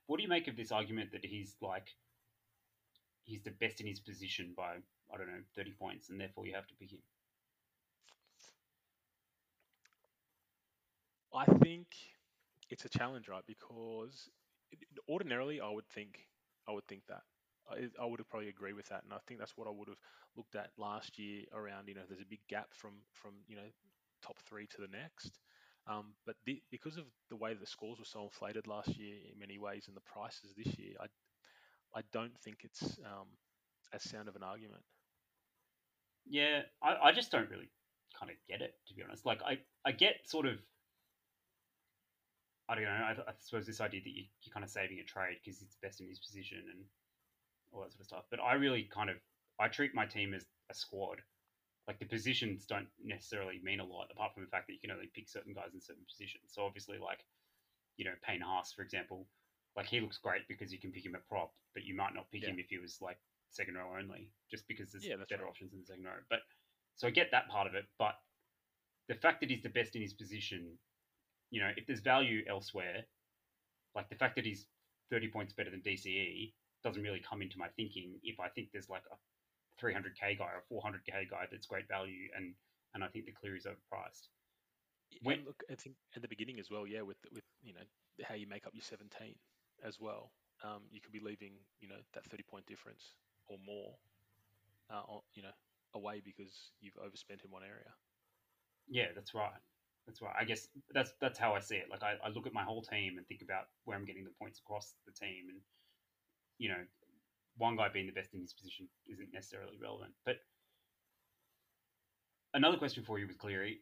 what do you make of this argument that he's like he's the best in his position by I don't know thirty points, and therefore you have to pick him? I think it's a challenge, right? Because ordinarily, I would think, I would think that. I, I would have probably agree with that, and I think that's what I would have looked at last year. Around, you know, there's a big gap from from you know top three to the next. Um, but the, because of the way the scores were so inflated last year in many ways, and the prices this year, I I don't think it's um, as sound of an argument. Yeah, I, I just don't really kind of get it to be honest. Like I, I get sort of I don't know. I, I suppose this idea that you, you're kind of saving a trade because it's best in his position and all that sort of stuff. But I really kind of I treat my team as a squad. Like the positions don't necessarily mean a lot, apart from the fact that you can only pick certain guys in certain positions. So obviously, like you know, Payne Haas, for example, like he looks great because you can pick him at prop, but you might not pick Yeah. him if he was like second row only, just because there's Yeah, better right. options in the second row. But so I get that part of it, but the fact that he's the best in his position, you know, if there's value elsewhere, like the fact that he's 30 points better than DCE doesn't really come into my thinking if I think there's like a 300k guy or a 400k guy that's great value and and I think the Cleary's overpriced. When- And look, I think at the beginning as well, yeah, with with you know how you make up your 17 as well. Um, you could be leaving you know that 30 point difference or more, uh, you know, away because you've overspent in one area. Yeah, that's right. That's right. I guess that's that's how I see it. Like I, I look at my whole team and think about where I'm getting the points across the team, and you know, one guy being the best in his position isn't necessarily relevant. But another question for you with Cleary: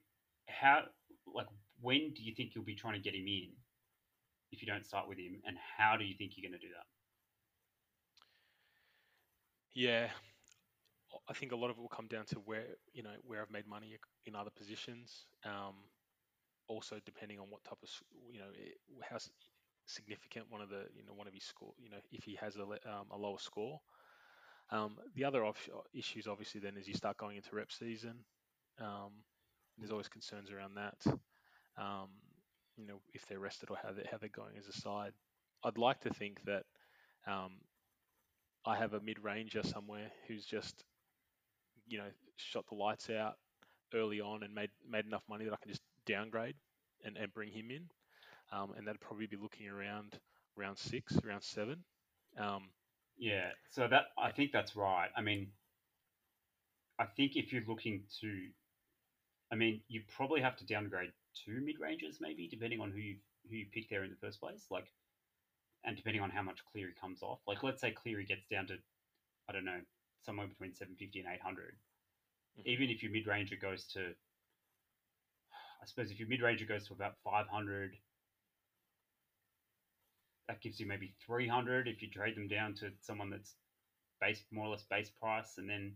How, like, when do you think you'll be trying to get him in if you don't start with him, and how do you think you're going to do that? Yeah, I think a lot of it will come down to where you know where I've made money in other positions. Um, also, depending on what type of you know how significant one of the you know one of his score you know if he has a um, a lower score. Um, the other off- issues obviously then is you start going into rep season. Um, there's always concerns around that. Um, you know if they're rested or how they how they're going as a side. I'd like to think that um, I have a mid ranger somewhere who's just you know shot the lights out early on and made made enough money that I can just downgrade and, and bring him in, um, and that'd probably be looking around round six, round seven. Um, yeah, so that I think that's right. I mean, I think if you're looking to, I mean, you probably have to downgrade two mid rangers, maybe depending on who you who you pick there in the first place. Like, and depending on how much Cleary comes off. Like, let's say Cleary gets down to, I don't know, somewhere between 750 and 800. Mm-hmm. Even if your mid ranger goes to, I suppose if your mid ranger goes to about 500, that gives you maybe 300 if you trade them down to someone that's base more or less base price, and then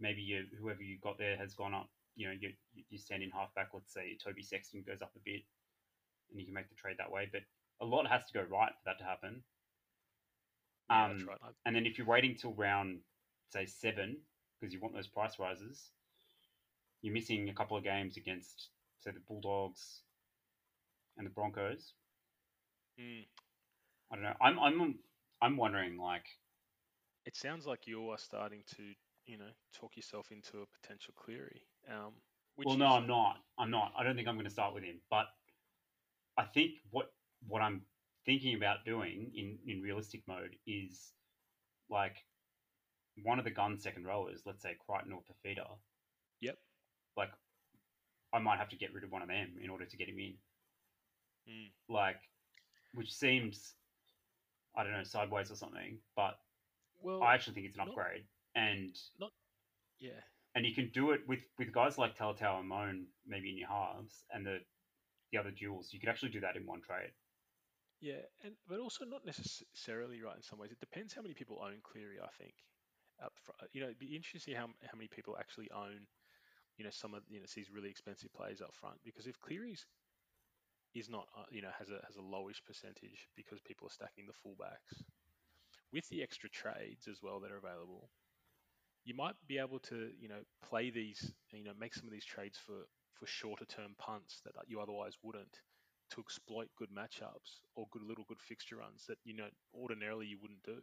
maybe you whoever you got there has gone up. You know, you you stand in halfback. Let's say Toby Sexton goes up a bit, and you can make the trade that way. But a lot has to go right for that to happen. Yeah, um, right. And then if you're waiting till round say seven because you want those price rises, you're missing a couple of games against say the Bulldogs and the Broncos. Mm. I don't know. I'm I'm I'm wondering like. It sounds like you are starting to you know talk yourself into a potential Cleary. Um, well, no, I'm not. I'm not. I don't think I'm going to start with him. But I think what what I'm thinking about doing in in realistic mode is like one of the gun second rowers, let's say Crichton or Fifita. Yep. Like, I might have to get rid of one of them in order to get him in. Mm. Like, which seems, I don't know, sideways or something, but well, I actually think it's an not, upgrade. And not, yeah. And you can do it with with guys like Talatau Amone, maybe in your halves, and the the other duals. You could actually do that in one trade. Yeah, and but also not necessarily right in some ways. It depends how many people own Cleary. I think up front. You know, it'd be interesting how how many people actually own, you know, some of you know these really expensive players up front. Because if Cleary's is not, uh, you know, has a has a lowish percentage because people are stacking the fullbacks with the extra trades as well that are available. You might be able to, you know, play these, you know, make some of these trades for for shorter term punts that you otherwise wouldn't to exploit good matchups or good little good fixture runs that you know ordinarily you wouldn't do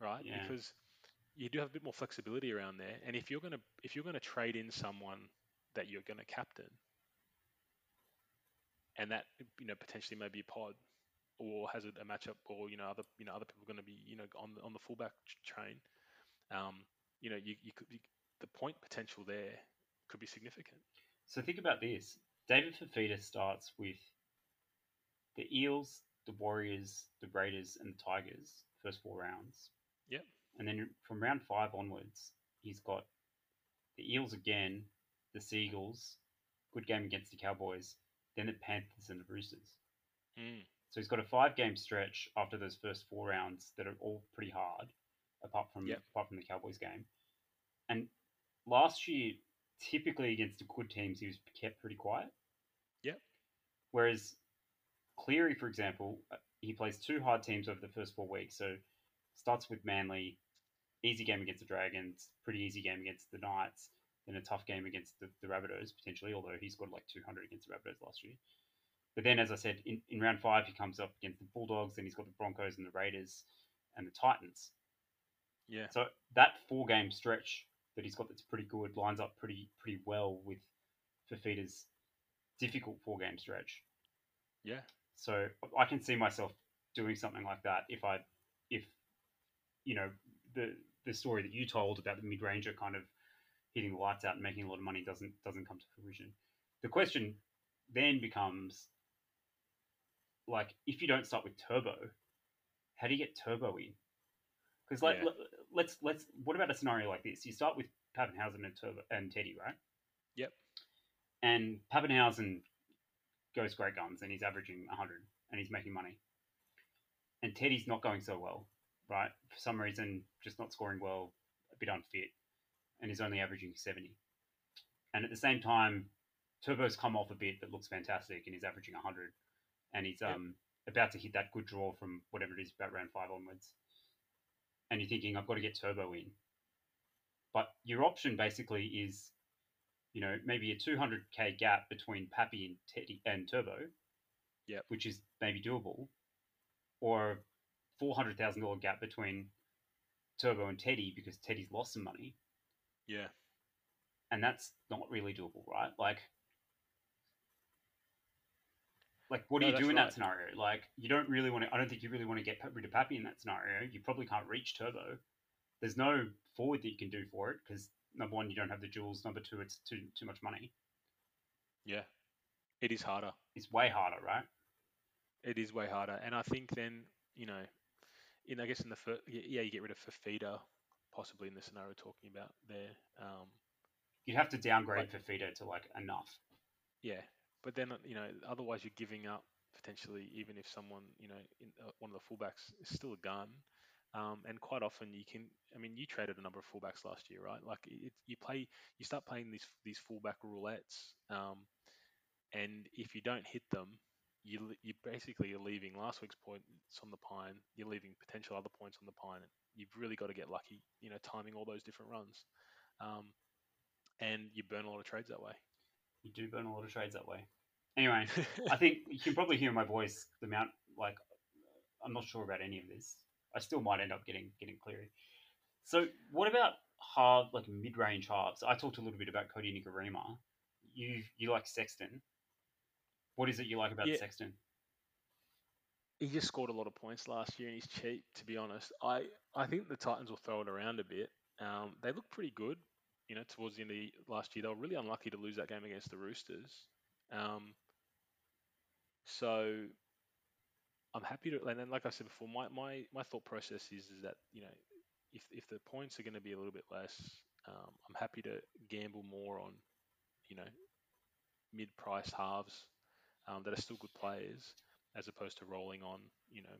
right? Yeah. Because you do have a bit more flexibility around there. And if you're gonna if you're gonna trade in someone that you're gonna captain, and that you know potentially maybe a pod or has a, a matchup or you know other you know other people are going to be you know on the, on the fullback train, um, you know you, you could you, the point potential there could be significant. So think about this: David Fifita starts with the Eels, the Warriors, the Raiders, and the Tigers first four rounds. Yep. And then from round five onwards, he's got the Eels again, the Seagulls, good game against the Cowboys, then the Panthers and the Roosters. Mm. So he's got a five game stretch after those first four rounds that are all pretty hard, apart from yep. apart from the Cowboys game. And last year, typically against the good teams, he was kept pretty quiet. Yep. Whereas Cleary, for example, uh, he plays two hard teams over the first four weeks. So starts with Manly, easy game against the Dragons, pretty easy game against the Knights, then a tough game against the, the Rabbitohs potentially, although he's got like 200 against the Rabbitohs last year. But then, as I said, in, in round five, he comes up against the Bulldogs, then he's got the Broncos and the Raiders and the Titans. Yeah. So that four game stretch that he's got that's pretty good lines up pretty pretty well with Fifita's difficult four game stretch. Yeah. So I can see myself doing something like that if I if you know the the story that you told about the mid ranger kind of hitting the lights out and making a lot of money doesn't doesn't come to fruition. The question then becomes like if you don't start with turbo, how do you get turbo in? Because like Yeah. let's let's what about a scenario like this? You start with Papenhuyzen and Turbo and Teddy, right? Yep. And Papenhuyzen goes great guns and he's averaging 100 and he's making money. And Teddy's not going so well, right? For some reason, just not scoring well, a bit unfit, and he's only averaging 70. And at the same time, Turbo's come off a bit, but looks fantastic, and he's averaging 100. And he's um about to hit that good draw from whatever it is, about round five onwards. And you're thinking, I've got to get Turbo in. But your option basically is, you know, maybe a 200k gap between Pappy and Teddy and Turbo, Yep. which is maybe doable, or a $400,000 gap between Turbo and Teddy because Teddy's lost some money, Yeah. and that's not really doable, right? Like, like what do No, you do that's in right. that scenario? Like, you don't really want to. I don't think you really want to get rid of Pappy in that scenario. You probably can't reach Turbo. There's no forward that you can do for it because number one, you don't have the jewels. Number two, it's too too much money. Yeah. It is harder. It's way harder, right? It is way harder, and I think then you know, in I guess in the first, yeah, you get rid of Fifita, possibly in the scenario we're talking about there. Um, You'd have to downgrade Like- Fifita to like enough. yeah, but then you know, otherwise you're giving up potentially, even if someone you know, in, uh, one of the fullbacks is still a gun. Um, and quite often you can, I mean, you traded a number of fullbacks last year, right? Like it, you play, you start playing these these fullback roulettes, um, and if you don't hit them, you you basically are leaving last week's points on the pine. You're leaving potential other points on the pine. You've really got to get lucky, you know, timing all those different runs, um, and you burn a lot of trades that way. You do burn a lot of trades that way. Anyway, I think you can probably hear my voice the amount. Like, I'm not sure about any of this. I still might end up getting getting Cleary. So, what about hard, like mid-range halves? I talked a little bit about Kodi Nikorima. You you like Sexton. What is it you like about Yeah. Sexton? he just scored a lot of points last year, and he's cheap. To be honest, I I think the Titans will throw it around a bit. Um, they look pretty good, you know, towards the end of the last year. They were really unlucky to lose that game against the Roosters. Um, so I'm happy to, and then like I said before, my my, my thought process is is that you know, if if the points are going to be a little bit less, um, I'm happy to gamble more on, you know, mid-price halves um, that are still good players as opposed to rolling on, you know,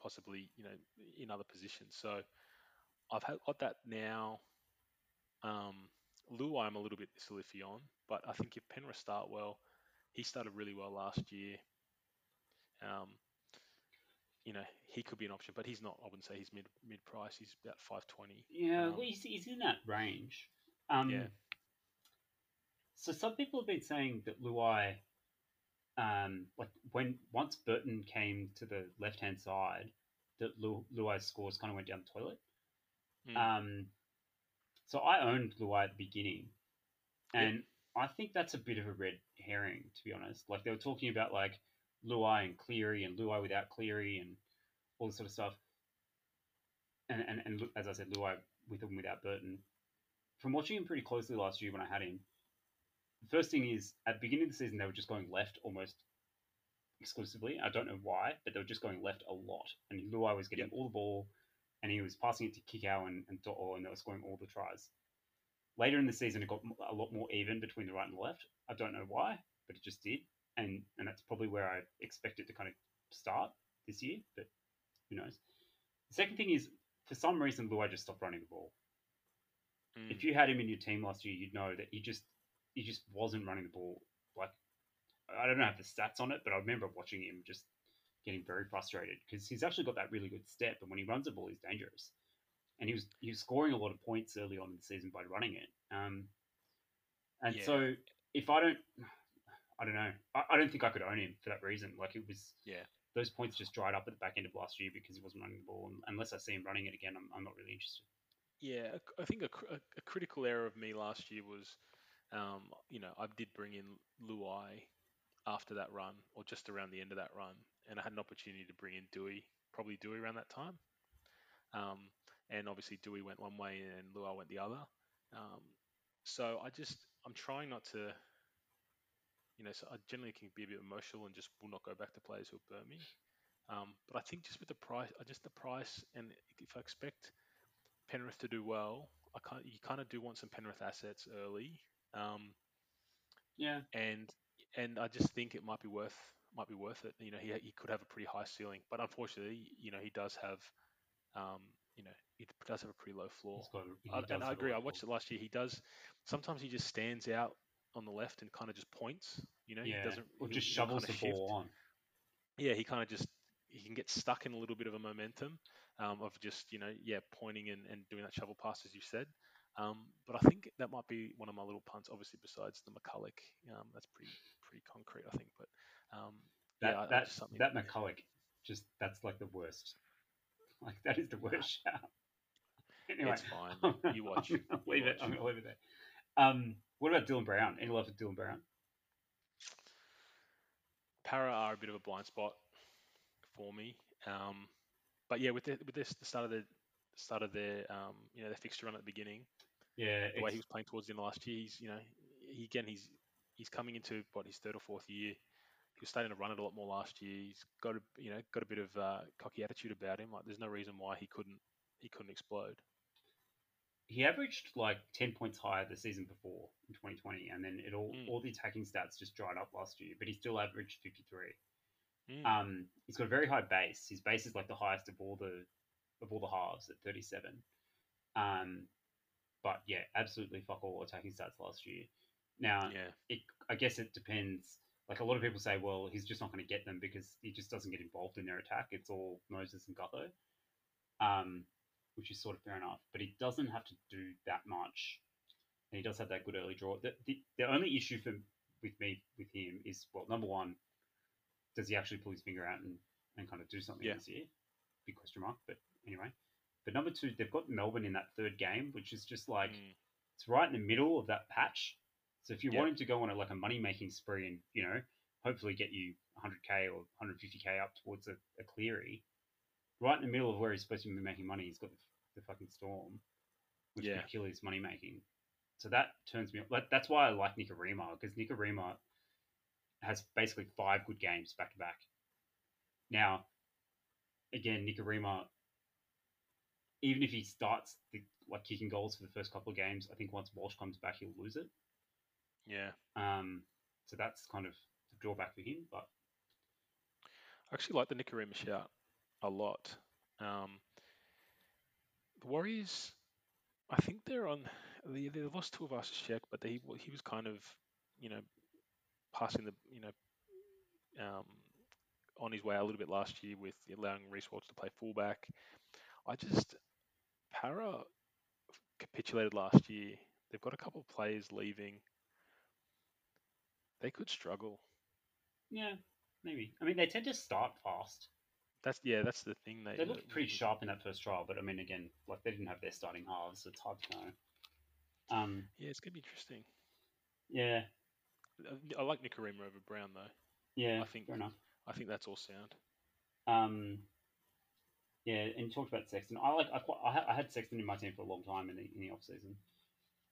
possibly, you know, in other positions. So I've had, got that now. Um, Luai, I'm a little bit iffy on, but I think if Penrith start well, he started really well last year. Um, you know, he could be an option, but he's not. I wouldn't say he's mid mid price. He's about five twenty. Yeah, Um, well, he's, he's in that range. Um, Yeah. So some people have been saying that Luai, um, like when once Burton came to the left hand side, that Lu, Luai's scores kind of went down the toilet. Mm. Um, so I owned Luai at the beginning, Yeah. and I think that's a bit of a red herring, to be honest. Like they were talking about like Luai and Cleary and Luai without Cleary and all this sort of stuff. And and, and as I said, Luai with and without Burton. From watching him pretty closely last year when I had him, the first thing is at the beginning of the season they were just going left almost exclusively. I don't know why, but they were just going left a lot. And Luai was getting Yep. all the ball and he was passing it to Kikau and, and To'o, and they were scoring all the tries. Later in the season, it got a lot more even between the right and the left. I don't know why, but it just did, and and that's probably where I expect it to kind of start this year. But who knows? The second thing is, for some reason, Luai just stopped running the ball. Mm. If you had him in your team last year, you'd know that he just he just wasn't running the ball. Like I don't know have the stats on it, but I remember watching him just getting very frustrated because he's actually got that really good step, and when he runs the ball, he's dangerous. And he was he was scoring a lot of points early on in the season by running it. Um, and Yeah. so if I don't, I don't know, I, I don't think I could own him for that reason. Like it was, Yeah. those points just dried up at the back end of last year because he wasn't running the ball. And unless I see him running it again, I'm, I'm not really interested. Yeah, I think a, a, a critical error of me last year was, um, you know, I did bring in Luai after that run, or just around the end of that run, and I had an opportunity to bring in Dewey, probably Dewey around that time. Um, and obviously Dewey went one way and Luai went the other. Um, so I just, I'm trying not to, you know, so I generally can be a bit emotional and just will not go back to players who burnt me. Um, but I think just with the price, just the price, and if I expect Penrith to do well, I kind you kind of do want some Penrith assets early, um, Yeah. and and I just think it might be worth might be worth it. You know, he he could have a pretty high ceiling, but unfortunately, you know, he does have, um, you know, he does have a pretty low floor. Got, I, and I agree. I watched it last year. He does. Sometimes he just stands out on the left and kind of just points. You know, Yeah. he doesn't. or just shovels kinda the ball on. yeah, he kind of just he can get stuck in a little bit of a momentum um, of just you know yeah pointing and, and doing that shovel pass as you said. Um, but I think that might be one of my little punts. Obviously, besides the McCulloch, um, that's pretty pretty concrete, I think. But um, That yeah, I- that something. that McCulloch, just that's like the worst. Like that is the worst shout. Anyway, It's fine. You watch. Gonna You leave it. watch. I'm gonna leave it there. Um, what about Dylan Brown? Any love for Dylan Brown? Para are a bit of a blind spot for me. Um, but yeah, with the, with this the start of the start of their um, you know their fixture run at the beginning, Yeah, the way he was playing towards the end of last year, he's you know he, again he's he's coming into what his third or fourth year. He was starting to run it a lot more last year. He's got a you know got a bit of uh, cocky attitude about him. Like there's no reason why he couldn't he couldn't explode. he averaged like 10 points higher the season before in 2020 and then it all Mm. all the attacking stats just dried up last year but he still averaged 53 Mm. um he's got a very high base his base is like the highest of all the of all the halves at 37 um but yeah absolutely fuck all attacking stats last year. Now yeah, it i guess it depends. Like a lot of people say well he's just not going to get them because he just doesn't get involved in their attack. It's all moses and gutho um which is sort of fair enough but he doesn't have to do that much. And he does have that good early draw. The, the, the only issue for with me with him is well number one does he actually pull his finger out and, and kind of do something Yeah. this year? Big question mark but anyway but number two they've got melbourne in that third game which is just like Mm. it's right in the middle of that patch. So if you Yeah. want him to go on a, like a money making spree and you know hopefully get you 100k or 150k up towards a, a cleary, right in the middle of where he's supposed to be making money, he's got the, the fucking storm, which Yeah. could kill his money making. So that turns me. Like that's why I like Nikorima because Nikorima has basically five good games back to back. Now, again, Nikorima, even if he starts the, like kicking goals for the first couple of games, I think once Walsh comes back, he'll lose it. yeah. Um, so that's kind of the drawback for him. But I actually like the Nikorima shout a lot. Um, the Warriors, I think they're on. They, they lost two of us check, but they, he was kind of, you know, passing the, you know, um, on his way a little bit last year with allowing Reece Walsh to play fullback. I just Para capitulated last year. They've got a couple of players leaving. They could struggle. yeah, maybe. I mean, they tend to start fast. That's yeah, that's the thing. They They looked pretty sharp in that first trial, but I mean, again, like they didn't have their starting halves, so it's hard to know. Um, Yeah, it's gonna be interesting. yeah, I- I like Nikorima over Brown though. yeah, I think- fair enough. I think that's all sound. Um, yeah, and you talked about Sexton. I like. I quite. I, had Sexton in my team for a long time in the in the off season.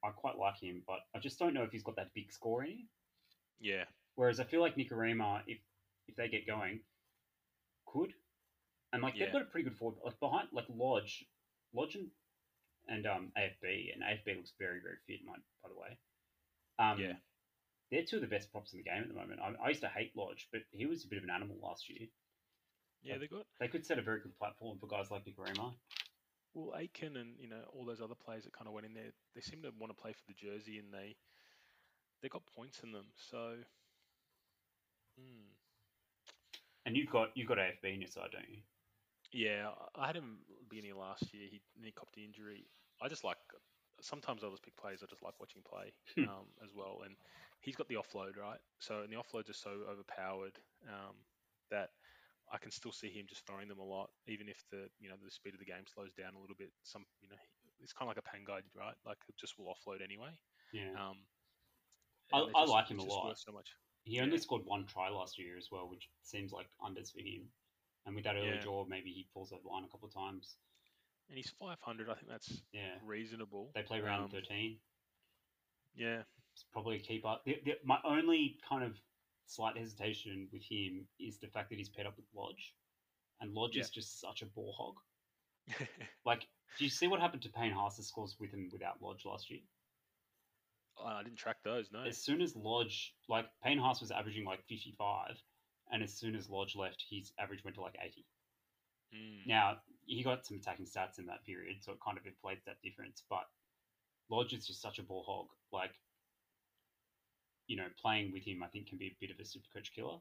I quite like him, but I just don't know if he's got that big score in him. Yeah, Whereas I feel like Nikorima, if if they get going, could, and like Yeah. they've got a pretty good forward. Like behind, like Lodge, Lodge and, and um AFB, and AFB looks very very fit. Might by the way. Um, Yeah. They're two of the best props in the game at the moment. I, I used to hate Lodge, but he was a bit of an animal last year. Yeah, they got They could set a very good platform for guys like Nick Nikorima. well Aiken and you know all those other players that kind of went in there. They seem to want to play for the jersey and they they got points in them. So, hmm. And you've got you've got AFB in your side, don't you? yeah, I had him beginning last year. He he copped the injury. I just like sometimes I just pick players I just like watching play Hmm. um, as well. And he's got the offload right, so and the offloads are so overpowered um, that I can still see him just throwing them a lot, even if the you know the speed of the game slows down a little bit. Some you know it's kind of like a Pangai, right? Like it just will offload anyway. Yeah. Um, I- just- like him a lot. So much. He only Yeah. scored one try last year as well, which seems like unders for him. And with that early Yeah. draw, maybe he falls over the line a couple of times. And he's 500. I think that's Yeah. reasonable. They play round Um, 13. Yeah, It's probably a keeper. The, the, my only kind of slight hesitation with him is the fact that he's paired up with Lodge. And Lodge is just such a ball hog. Like, do you see what happened to Payne Haas's scores with and without Lodge last year? Oh, I didn't track those. No. As soon as Lodge, like Payne Haas was averaging like 55, and as soon as Lodge left, his average went to like 80. Mm. Now, he got some attacking stats in that period, so it kind of inflates that difference, but Lodge is just such a ball hog. Like, you know, playing with him, I think, can be a bit of a super coach killer.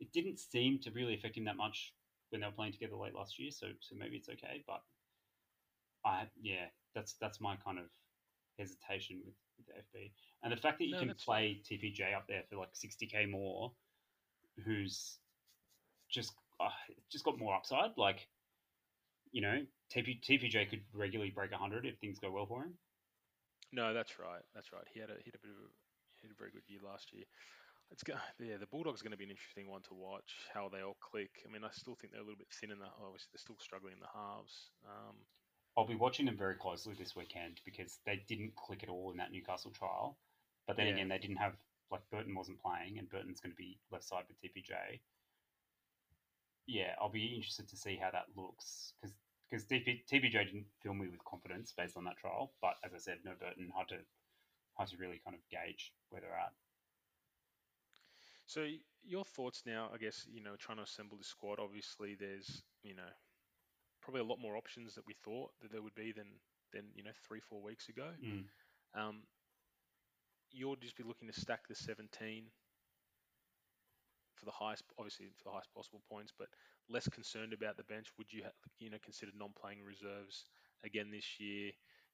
It didn't seem to really affect him that much when they were playing together late last year, so so maybe it's okay. But I, yeah, that's that's my kind of hesitation with, with the FB, and the fact that you No, can play TPJ up there for like sixty k more, who's just uh, just got more upside. Like, you know, TP, TPJ could regularly break hundred if things go well for him. No, that's right. That's right. He had a he had a bit of had a very good year last year. It's go, yeah, the Bulldogs are going to be an interesting one to watch. How they all click. I mean, I still think they're a little bit thin in the. Obviously, they're still struggling in the halves. Um, I'll be watching them very closely this weekend because they didn't click at all in that Newcastle trial. But then Yeah. again, they didn't have like Burton wasn't playing, and Burton's going to be left side with TPJ. Yeah, I'll be interested to see how that looks because because TPJ didn't fill me with confidence based on that trial. But as I said, no Burton, hard to hard to really kind of gauge where they're at. So your thoughts now, I guess, you know, trying to assemble the squad. Obviously, there's, you know, probably a lot more options that we thought that there would be than than you know three four weeks ago. Mm. Um, you'll just be looking to stack the 17 for the highest, obviously for the highest possible points, but less concerned about the bench. Would you, ha- you know, consider non-playing reserves again this year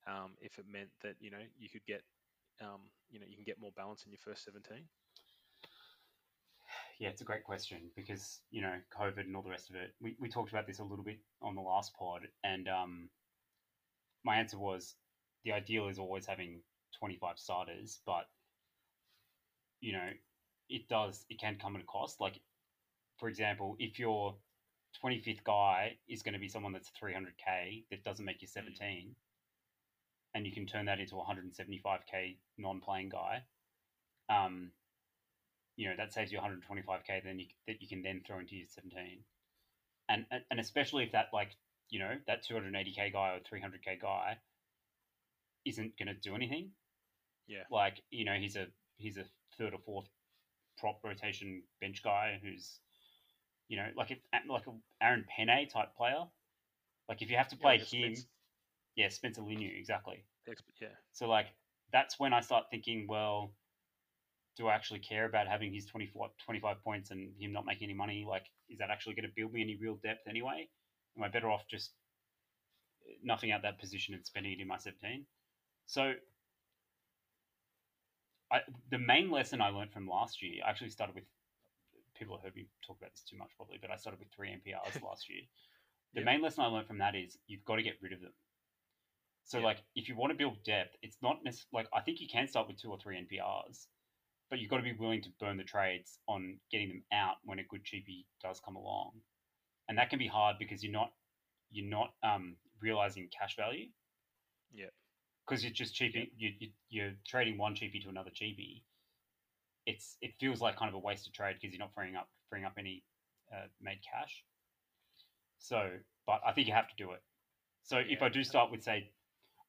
um, if it meant that you know you could get, um, you know, you can get more balance in your first 17? Yeah, it's a great question because you know COVID and all the rest of it. We we talked about this a little bit on the last pod, and um, my answer was the ideal is always having twenty five starters, but you know it does it can come at a cost. Like for example, if your twenty fifth guy is going to be someone that's three hundred k that doesn't make you seventeen, and you can turn that into a hundred and seventy five k non playing guy. Um, you know that saves you 125k then you, that you can then throw into your 17 and and- especially if that like you know that 280k guy or 300k guy isn't going to do anything Yeah. like you know he's a he's a third or fourth prop rotation bench guy who's you know like a, like a Aaron Pene type player like if you have to play a him yeah Spencer Leniu exactly Exp- Yeah. so like that's when I start thinking, well, do I actually care about having his 24, 25 points and him not making any money? Like, is that actually going to build me any real depth anyway? Am I better off just uh, nothing out that position and spending it in my 17? So I, the main lesson I learned from last year, I actually started with, people have heard me talk about this too much probably, but I started with three NPRs last year. The Yep. main lesson I learned from that is you've got to get rid of them. So, Yeah. like, if you want to build depth, it's not necessarily like I think you can start with two or three NPRs, but you've got to be willing to burn the trades on getting them out when a good cheapie does come along, and that can be hard because you're not you're not um, realizing cash value Yeah. because you're just cheaping you, you you're trading one cheapie to another cheapie. It's it feels like kind of a wasted trade because you're not freeing up freeing up any uh, made cash. So, but I think you have to do it. So if I do start with say,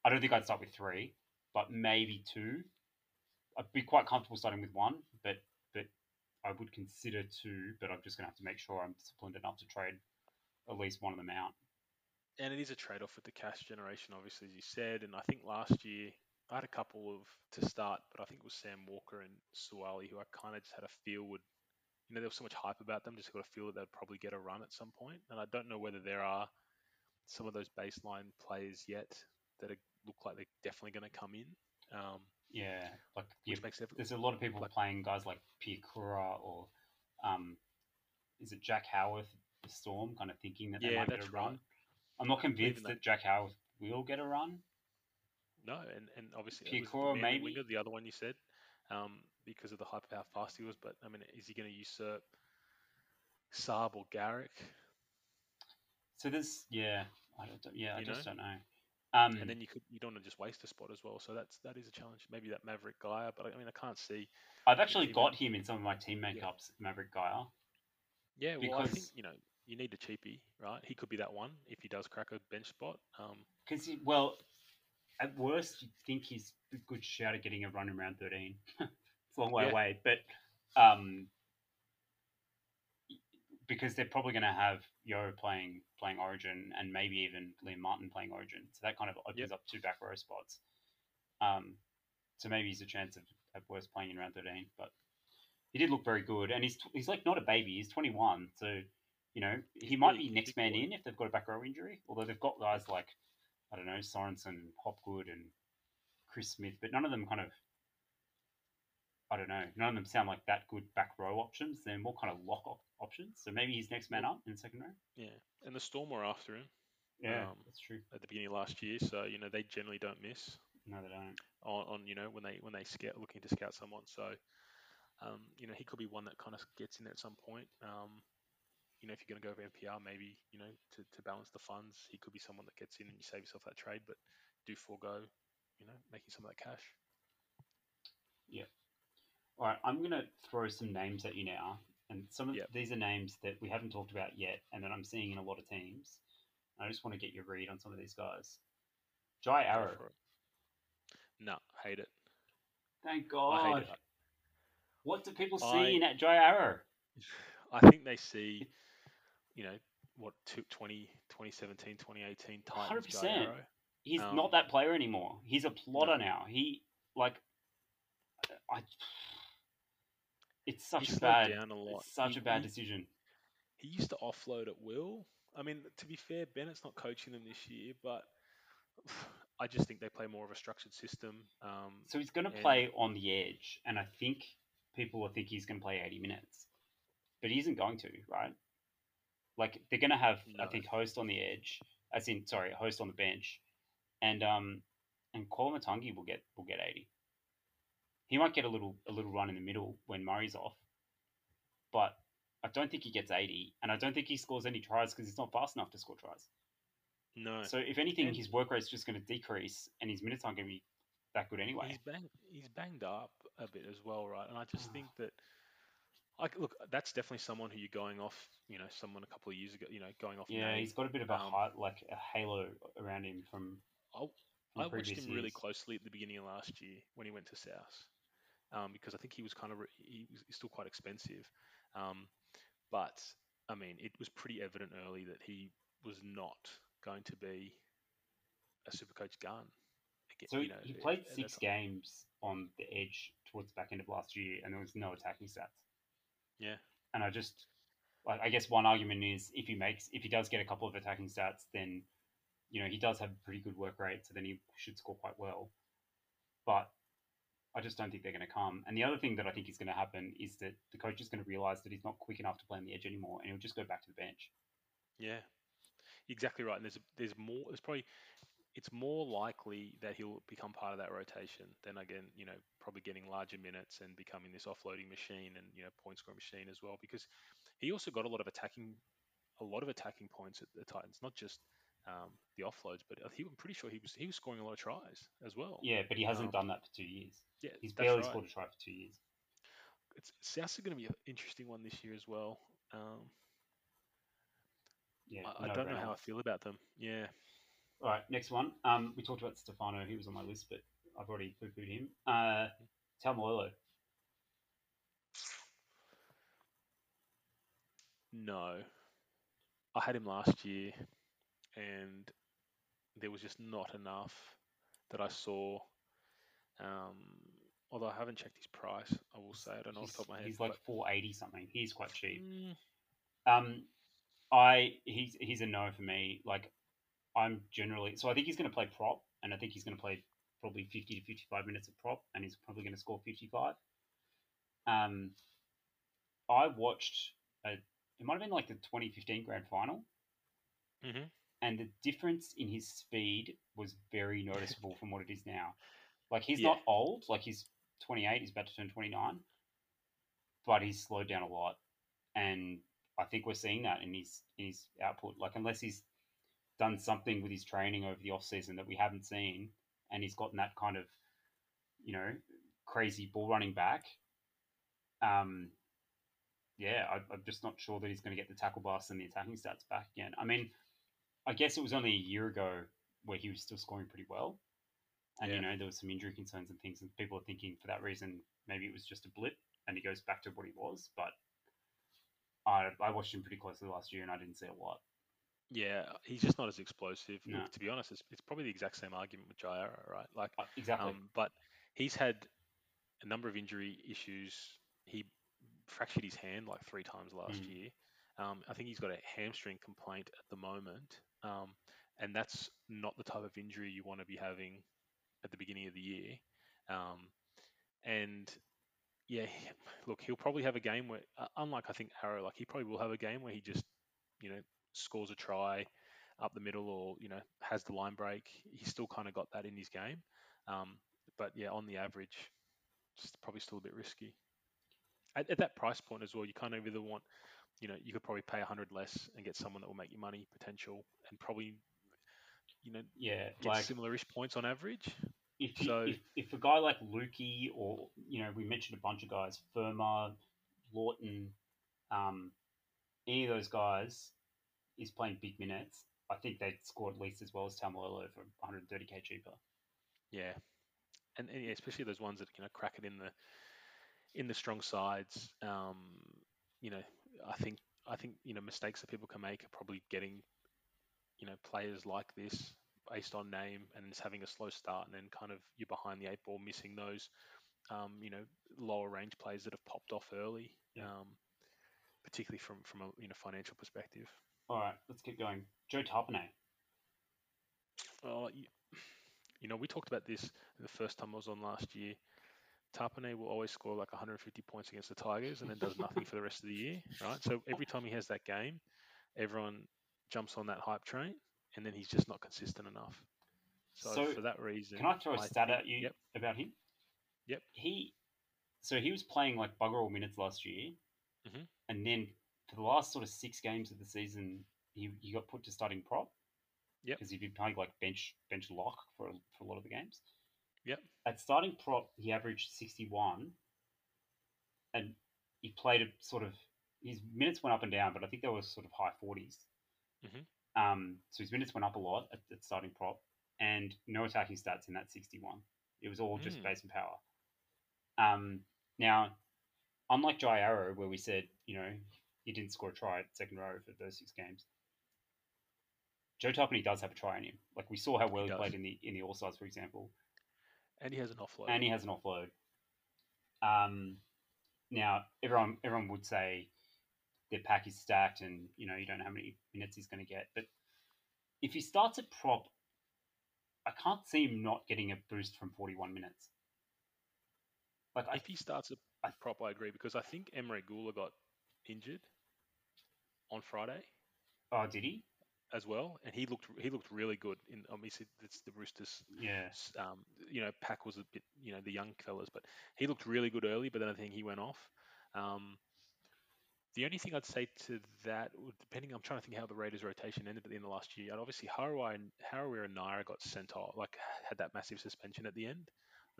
I don't think I'd start with three, but maybe two. I'd be quite comfortable starting with one, but but I would consider two. But I'm just gonna have to make sure I'm disciplined enough to trade at least one of them out. and it is a trade-off with the cash generation, obviously, as you said. And I think last year I had a couple of to start, but I think it was Sam Walker and Suaalii who I kind of just had a feel would, you know, there was so much hype about them, just got a feel that they'd probably get a run at some point. And I don't know whether there are some of those baseline players yet that are, look like they're definitely going to come in, um, Yeah, like which yeah, makes it. there's a lot of people Like- playing guys like Piakura or um, is it Jack Howarth, the Storm, kind of thinking that they Yeah, might get a run. right. I'm not convinced that- that Jack Howarth will get a run. No, and, and obviously Piakura, maybe? winger, the other one you said, um, because of the hype of how fast he was. But I mean, is he going to usurp Saab or Garrick? So there's yeah, I don't, yeah, I You just know? don't know. Um, and then you could you don't want to just waste a spot as well. So that's that is a challenge. Maybe that Maverick Gaia, but I mean I can't see. I've actually got him in some of my team Yeah. makeups, Maverick Gaia. Yeah, well I think Because- you know you need a cheapie, right? He could be that one if he does crack a bench spot. Um, Because well, at worst, you think he's a good shout at getting a run in round thirteen. it's a long way Yeah. away, but um, because they're probably going to have Yeo playing playing Origin and maybe even Liam Martin playing Origin, so that kind of opens Yep. up two back row spots. Um, so maybe he's a chance of at worst playing in round thirteen, but he did look very good, and he's he's like not a baby. He's twenty one, so you know he He's might big, be next man in if they've got a back row injury. Although they've got guys like I don't know Sorensen, Hopgood, and Chris Smith, but none of them kind of I don't know. None of them sound like that good back row options. They're more kind of lock op- options. So maybe he's next man up in the second row. yeah, and the Storm were after him Yeah, Um, that's true. at the beginning of last year, so you know they generally don't miss No, they don't. on, on you know when they when they scout looking to scout someone. So um, you know he could be one that kind of gets in there at some point. Um, you know if you're going to go with NPR, maybe you know to, to balance the funds, he could be someone that gets in and you save yourself that trade, but do forego you know making some of that cash. All right, I'm going to throw some names at you now. And some of Yep. these are names that we haven't talked about yet and that I'm seeing in a lot of teams. I just want to get your read on some of these guys. Jai Arrow. No, hate it. Thank God. it. What do people see I- in that Jai Arrow? I think they see, you know, what, 20, 2017, 2018 Titans Jai 100%. Arrow. He's Um, not that player anymore. He's a plotter now. He, like, I. It's He such a bad, down a lot. it's such He- a bad decision. He used to offload at will. I mean, to be fair, Bennett's not coaching them this year, but I just think they play more of a structured system. Um, So he's going to and- play on the edge, and I think people will think he's going to play 80 minutes, but he isn't going to, right? Like they're going to have, I think, host on the edge, as in, sorry, host on the bench, and um, and Matangi will get will get 80. He might get a little a little run in the middle when Murray's off, but I don't think he gets 80, and I don't think he scores any tries because he's not fast enough to score tries. no, So if anything, And- his work rate's just going to decrease, and his minutes aren't going to be that good anyway. he's banged, he's banged up a bit as well, right? And I just think that, I look, that's definitely someone who you're going off. You know, someone a couple of years ago. You know, going off. Yeah, name. he's got a bit of a um, height, like a halo around him from. I'll- I watched him really closely at the beginning of last year when he went to South, um, because I think he was kind of he was he's still quite expensive, um, but I mean it was pretty evident early that he was not going to be a super coach gun. Again, So you he, know, he played and six games on the edge towards the back end of last year, and there was no attacking stats. Yeah, And I just, I guess one argument is if he makes, if he does get a couple of attacking stats, then, you know, he does have a pretty good work rate, so then he should score quite well. But I just don't think they're going to come. And the other thing that I think is going to happen is that the coach is going to realize that he's not quick enough to play on the edge anymore, and he'll just go back to the bench. yeah, exactly right. And there's there's more. There's probably it's more likely that he'll become part of that rotation than again, you know, probably getting larger minutes and becoming this offloading machine and you know point scoring machine as well. Because he also got a lot of attacking, a lot of attacking points at the Titans, not just um, the offloads, but he, I'm pretty sure he was he was scoring a lot of tries as well. Yeah, but he hasn't Um, done that for two years. yeah, He's barely right. scored a try for two years. It's South's going to be an interesting one this year as well. Um, Yeah, I, I don't know how I feel about them. Yeah, All right, next one. Um, we talked about Stefano. He was on my list, but I've already poo pooed him. Uh, Taumalolo. No. I had him last year and there was just not enough that I saw. Um, although I haven't checked his price, I will say I don't know off He's, the top of my head. he's like four eighty something. He's quite cheap. mm, Um, I he's he's a no for me. Like I'm generally so I think he's going to play prop, and I think he's going to play probably fifty to fifty five minutes of prop, and he's probably going to score fifty five. Um, I watched a, it might have been like the twenty fifteen grand final, mhm. And the difference in his speed was very noticeable from what it is now. Like he's Yeah. not old, like he's 28, he's about to turn 29, but he's slowed down a lot, and I think we're seeing that in his in his output. Like unless he's done something with his training over the off season that we haven't seen, and he's gotten that kind of, you know, crazy ball running back. Um, yeah, I, I'm just not sure that he's going to get the tackle bust and the attacking stats back again. I mean, I guess it was only a year ago where he was still scoring pretty well, and you know there was some injury concerns and things, and people are thinking for that reason maybe it was just a blip and he goes back to what he was. But I I watched him pretty closely last year and I didn't see a lot. Yeah, he's just not as explosive. No. Look, to be honest, it's, it's probably the exact same argument with Jaira, right? Like, Uh, exactly. um, but he's had a number of injury issues. He fractured his hand like three times last Mm. year. Um, I think he's got a hamstring complaint at the moment, um, and that's not the type of injury you want to be having at the beginning of the year. Um, and yeah, look, he'll probably have a game where, uh, unlike I think Arrow, like he probably will have a game where he just, you know, scores a try up the middle or you know has the line break. He's still kind of got that in his game. Um, but yeah, on the average, it's probably still a bit risky. At, at that price point as well, you kind of either want, you know, you could probably pay a hundred less and get someone that will make you money potential and probably, you know, yeah, get like similar-ish points on average. if, so- if if a guy like Luki or you know we mentioned a bunch of guys, Fermor, Lawton, um, any of those guys is playing big minutes. I think they'd score at least as well as Taumalolo for 130k cheaper. Yeah, and, and yeah, especially those ones that you know crack it in the in the strong sides. Um, you know, I think I think you know mistakes that people can make are probably getting you know players like this based on name and just having a slow start and then kind of you're behind the eight ball, missing those um, you know lower range players that have popped off early. Yeah. Um, particularly from from a you know financial perspective. All right, let's keep going. Joe Tapine. Oh, you, you know, we talked about this the first time I was on last year. Tapine will always score like 150 points against the Tigers and then does nothing for the rest of the year, right? So every time he has that game, everyone jumps on that hype train, and then he's just not consistent enough. So, So, for that reason, Can I throw a I stat think- at you Yep. about him? Yep. He, so he was playing like bugger all minutes last year, Mhm. and then for the last sort of six games of the season, he, he got put to starting prop. Yep. Because he'd been playing like bench bench lock for for a lot of the games. Yep. At starting prop, he averaged sixty one, and he played a sort of his minutes went up and down, but I think they were sort of high 40s Mhm. Um, so his minutes went up a lot at, at starting prop, and no attacking stats in that 61. It was all just Mm. base and power. Um, now, unlike Jai Arrow, where we said, you know, he didn't score a try at second row for those six games, Joe Tapine does have a try in him. Like we saw how well He he, played in the in the All Stars, for example, and he has an offload. and he has an offload. Um, now everyone everyone would say their pack is stacked, and you know you don't know how many minutes he's going to get. But if he starts at prop, I can't see him not getting a boost from forty one minutes. Like I, if he starts at I- prop, I agree because I think Emre Guler got injured on Friday. oh, did he? As well, and he looked he looked really good. In obviously it's the Roosters. Yeah, Um, you know, Pack was a bit you know the young fellas, but he looked really good early. But then I think he went off. Um, the only thing I'd say to that, depending, I'm trying to think how the Raiders' rotation ended at the end of last year. And obviously, Harawai and Harawira and Naira got sent off, like had that massive suspension at the end.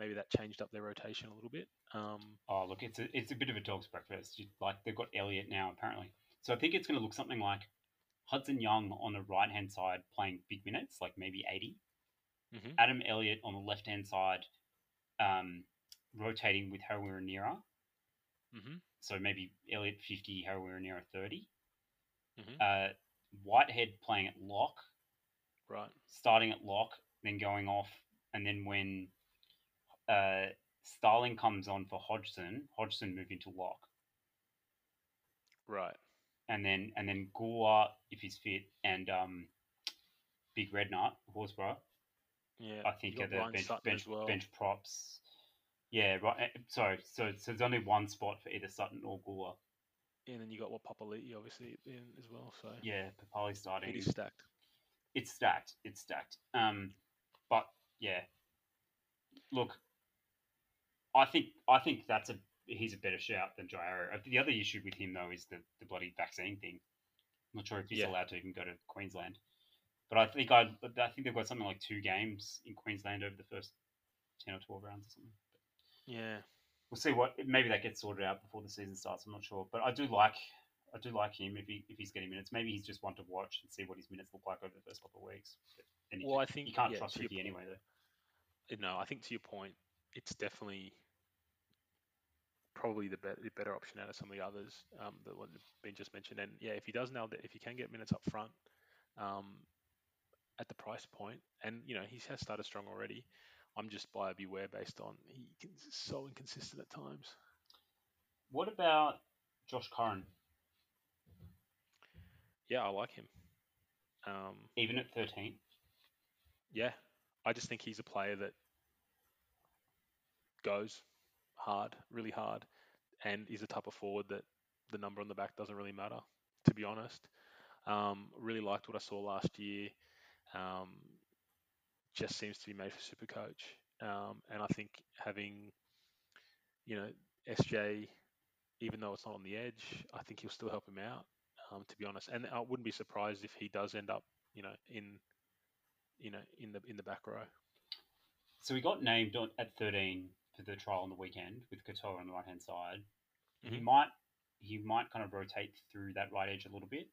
Maybe that changed up their rotation a little bit. Um, Oh, look, it's a it's a bit of a dog's breakfast. Like they've got Elliott now apparently, so I think it's going to look something like Hudson Young on the right hand side playing big minutes, like maybe 80 mhm. Adam Elliott on the left hand side, um, rotating with Harawira-Naera. Mhm. So maybe Elliott fifty, Harawira-Naera 30 Mhm. Uh, Whitehead playing at lock, Right. starting at lock, then going off, and then when uh, Starling comes on for Hodgson, Hodgson move into lock. Right. And then and then Guler if he's fit, and um, Big Red Nut Horsburgh. Yeah. I think are the bench bench, well. bench props. Yeah, right. eh, Sorry, so so there's only one spot for either Sutton or Guler. And then you got what Papali'i obviously in as well. So Yeah, Papali starting. it is stacked. It's stacked. It's stacked. Um, but yeah, look, I think I think that's a he's a better shout than Jairo. Uh, The other issue with him though is the the bloody vaccine thing. I'm not sure if he's Yeah. allowed to even go to Queensland. But I think I I think they've got something like two games in Queensland over the first ten or twelve rounds or something. Yeah. we'll see what maybe that gets sorted out before the season starts. I'm not sure, but I do like I do like him if he if he's getting minutes. Maybe he's just one to watch and see what his minutes look like over the first couple of weeks. But well, I think you can't yeah, trust Ricky anyway. Though. No, I think to your point, it's definitely probably the better, the better option out of some of the others um, that have been just mentioned. And yeah, if he does nail that, if he can get minutes up front um, at the price point, and you know he has started strong already, I'm just buyer beware based on he can, so inconsistent at times. What about Josh Curran? Yeah, I like him. Um, Even at 13, yeah, I just think he's a player that goes hard, really hard, and is a type of forward that the number on the back doesn't really matter, to be honest. Um, really liked what I saw last year. Um, just seems to be made for super coach. Um, and I think having, you know, SJ, even though it's not on the edge, I think he'll still help him out, um, to be honest. And I wouldn't be surprised if he does end up, you know, in, you know, in the in the back row. so he got named on, at 13 for the trial on the weekend with Katoa on the right hand side. He Mhm. might he might kind of rotate through that right edge a little bit,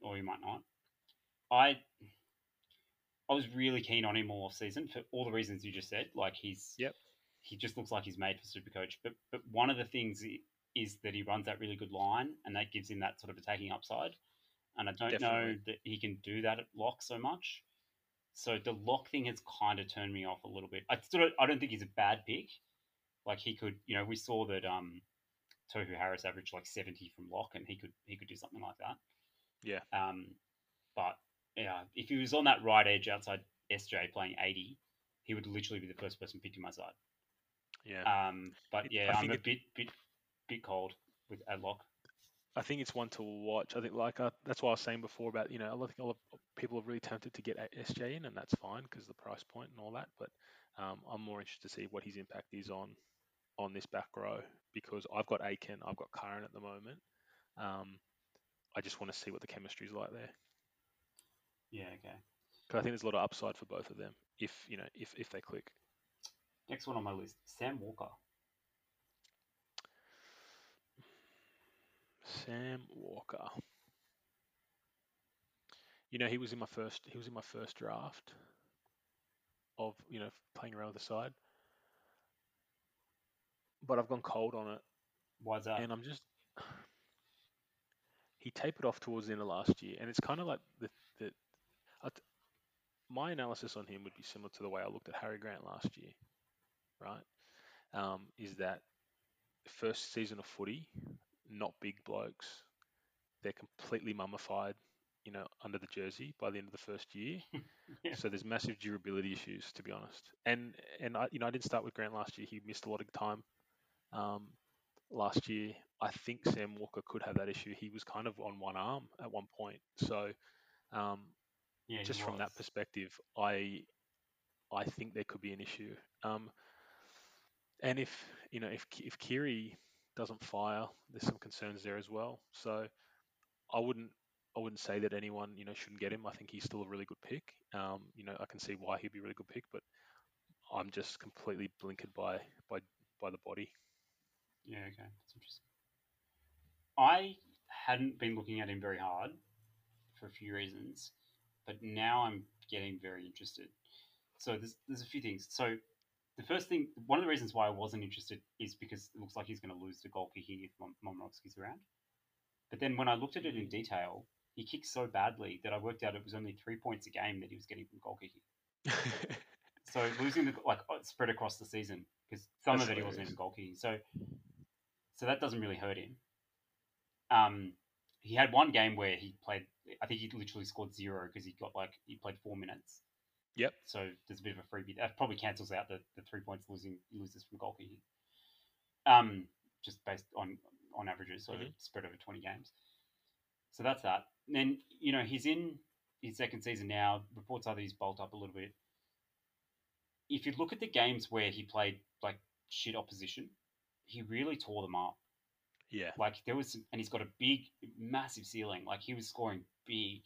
or he might not. I I was really keen on him all off season for all the reasons you just said. Like he's Yep. he just looks like he's made for Supercoach. But but one of the things is that he runs that really good line, and that gives him that sort of attacking upside. And I don't know that he can do that at lock so much. So the lock thing has kind of turned me off a little bit. I still don't, I don't think he's a bad pick. Like he could, you know, we saw that um, Tohu Harris averaged like seventy from lock, and he could he could do something like that. Yeah. Um, but yeah, if he was on that right edge outside SJ playing eighty, he would literally be the first person picked to my side. Yeah. Um, but yeah, I I'm a it- bit bit bit cold with at lock. I think it's one to watch. I think like uh, that's why I was saying before about you know I think a lot of people are really tempted to get SJ in, and that's fine because the price point and all that. But um, I'm more interested to see what his impact is on on this back row because I've got Aiken, I've got Curran at the moment. Um, I just want to see what the chemistry is like there Yeah, okay. because I think there's a lot of upside for both of them if you know if if they click. Next one on my list, Sam Walker. Sam Walker. You know, he was in my first. He was in my first draft of you know playing around with the side, but I've gone cold on it, Why's that? and I'm just. He tapered off towards the end of last year, and it's kind of like the the. Th- my analysis on him would be similar to the way I looked at Harry Grant last year, right? Um, is that first season of footy, not big blokes. They're completely mummified, you know, under the jersey by the end of the first year. Yeah. So there's massive durability issues, to be honest. And and I, you know, I didn't start with Grant last year. He missed a lot of time um, last year. I think Sam Walker could have that issue. He was kind of on one arm at one point. So um, yeah, just from that perspective, I I think there could be an issue. Um, and if you know if if Keary doesn't fire, there's some concerns there as well. So I wouldn't I wouldn't say that anyone you know shouldn't get him. I think he's still a really good pick. Um, you know I can see why he'd be a really good pick, but I'm just completely blinkered by by by the body. Yeah, okay, that's interesting. I hadn't been looking at him very hard for a few reasons, but now I'm getting very interested. So there's there's a few things. So the first thing, one of the reasons why I wasn't interested is because it looks like he's going to lose the goal kicking if Mom- Momirovski's around. But then when I looked at it in detail, he kicked so badly that I worked out it was only three points a game that he was getting from goal kicking. So losing the like spread across the season because some That's of it he wasn't even goal kicking. So so that doesn't really hurt him. Um, he had one game where he played. I think he literally scored zero because he got like he played four minutes. Yep. So there's a bit of a freebie. That probably cancels out the, the three points losing he loses from kicking. Um, just based on on averages, so Mhm. spread over twenty games. So that's that. And then you know he's in his second season now. Reports are that he's bulked up a little bit. If you look at the games where he played like shit opposition, he really tore them up. yeah, Like there was, some, and he's got a big, massive ceiling. Like he was scoring big,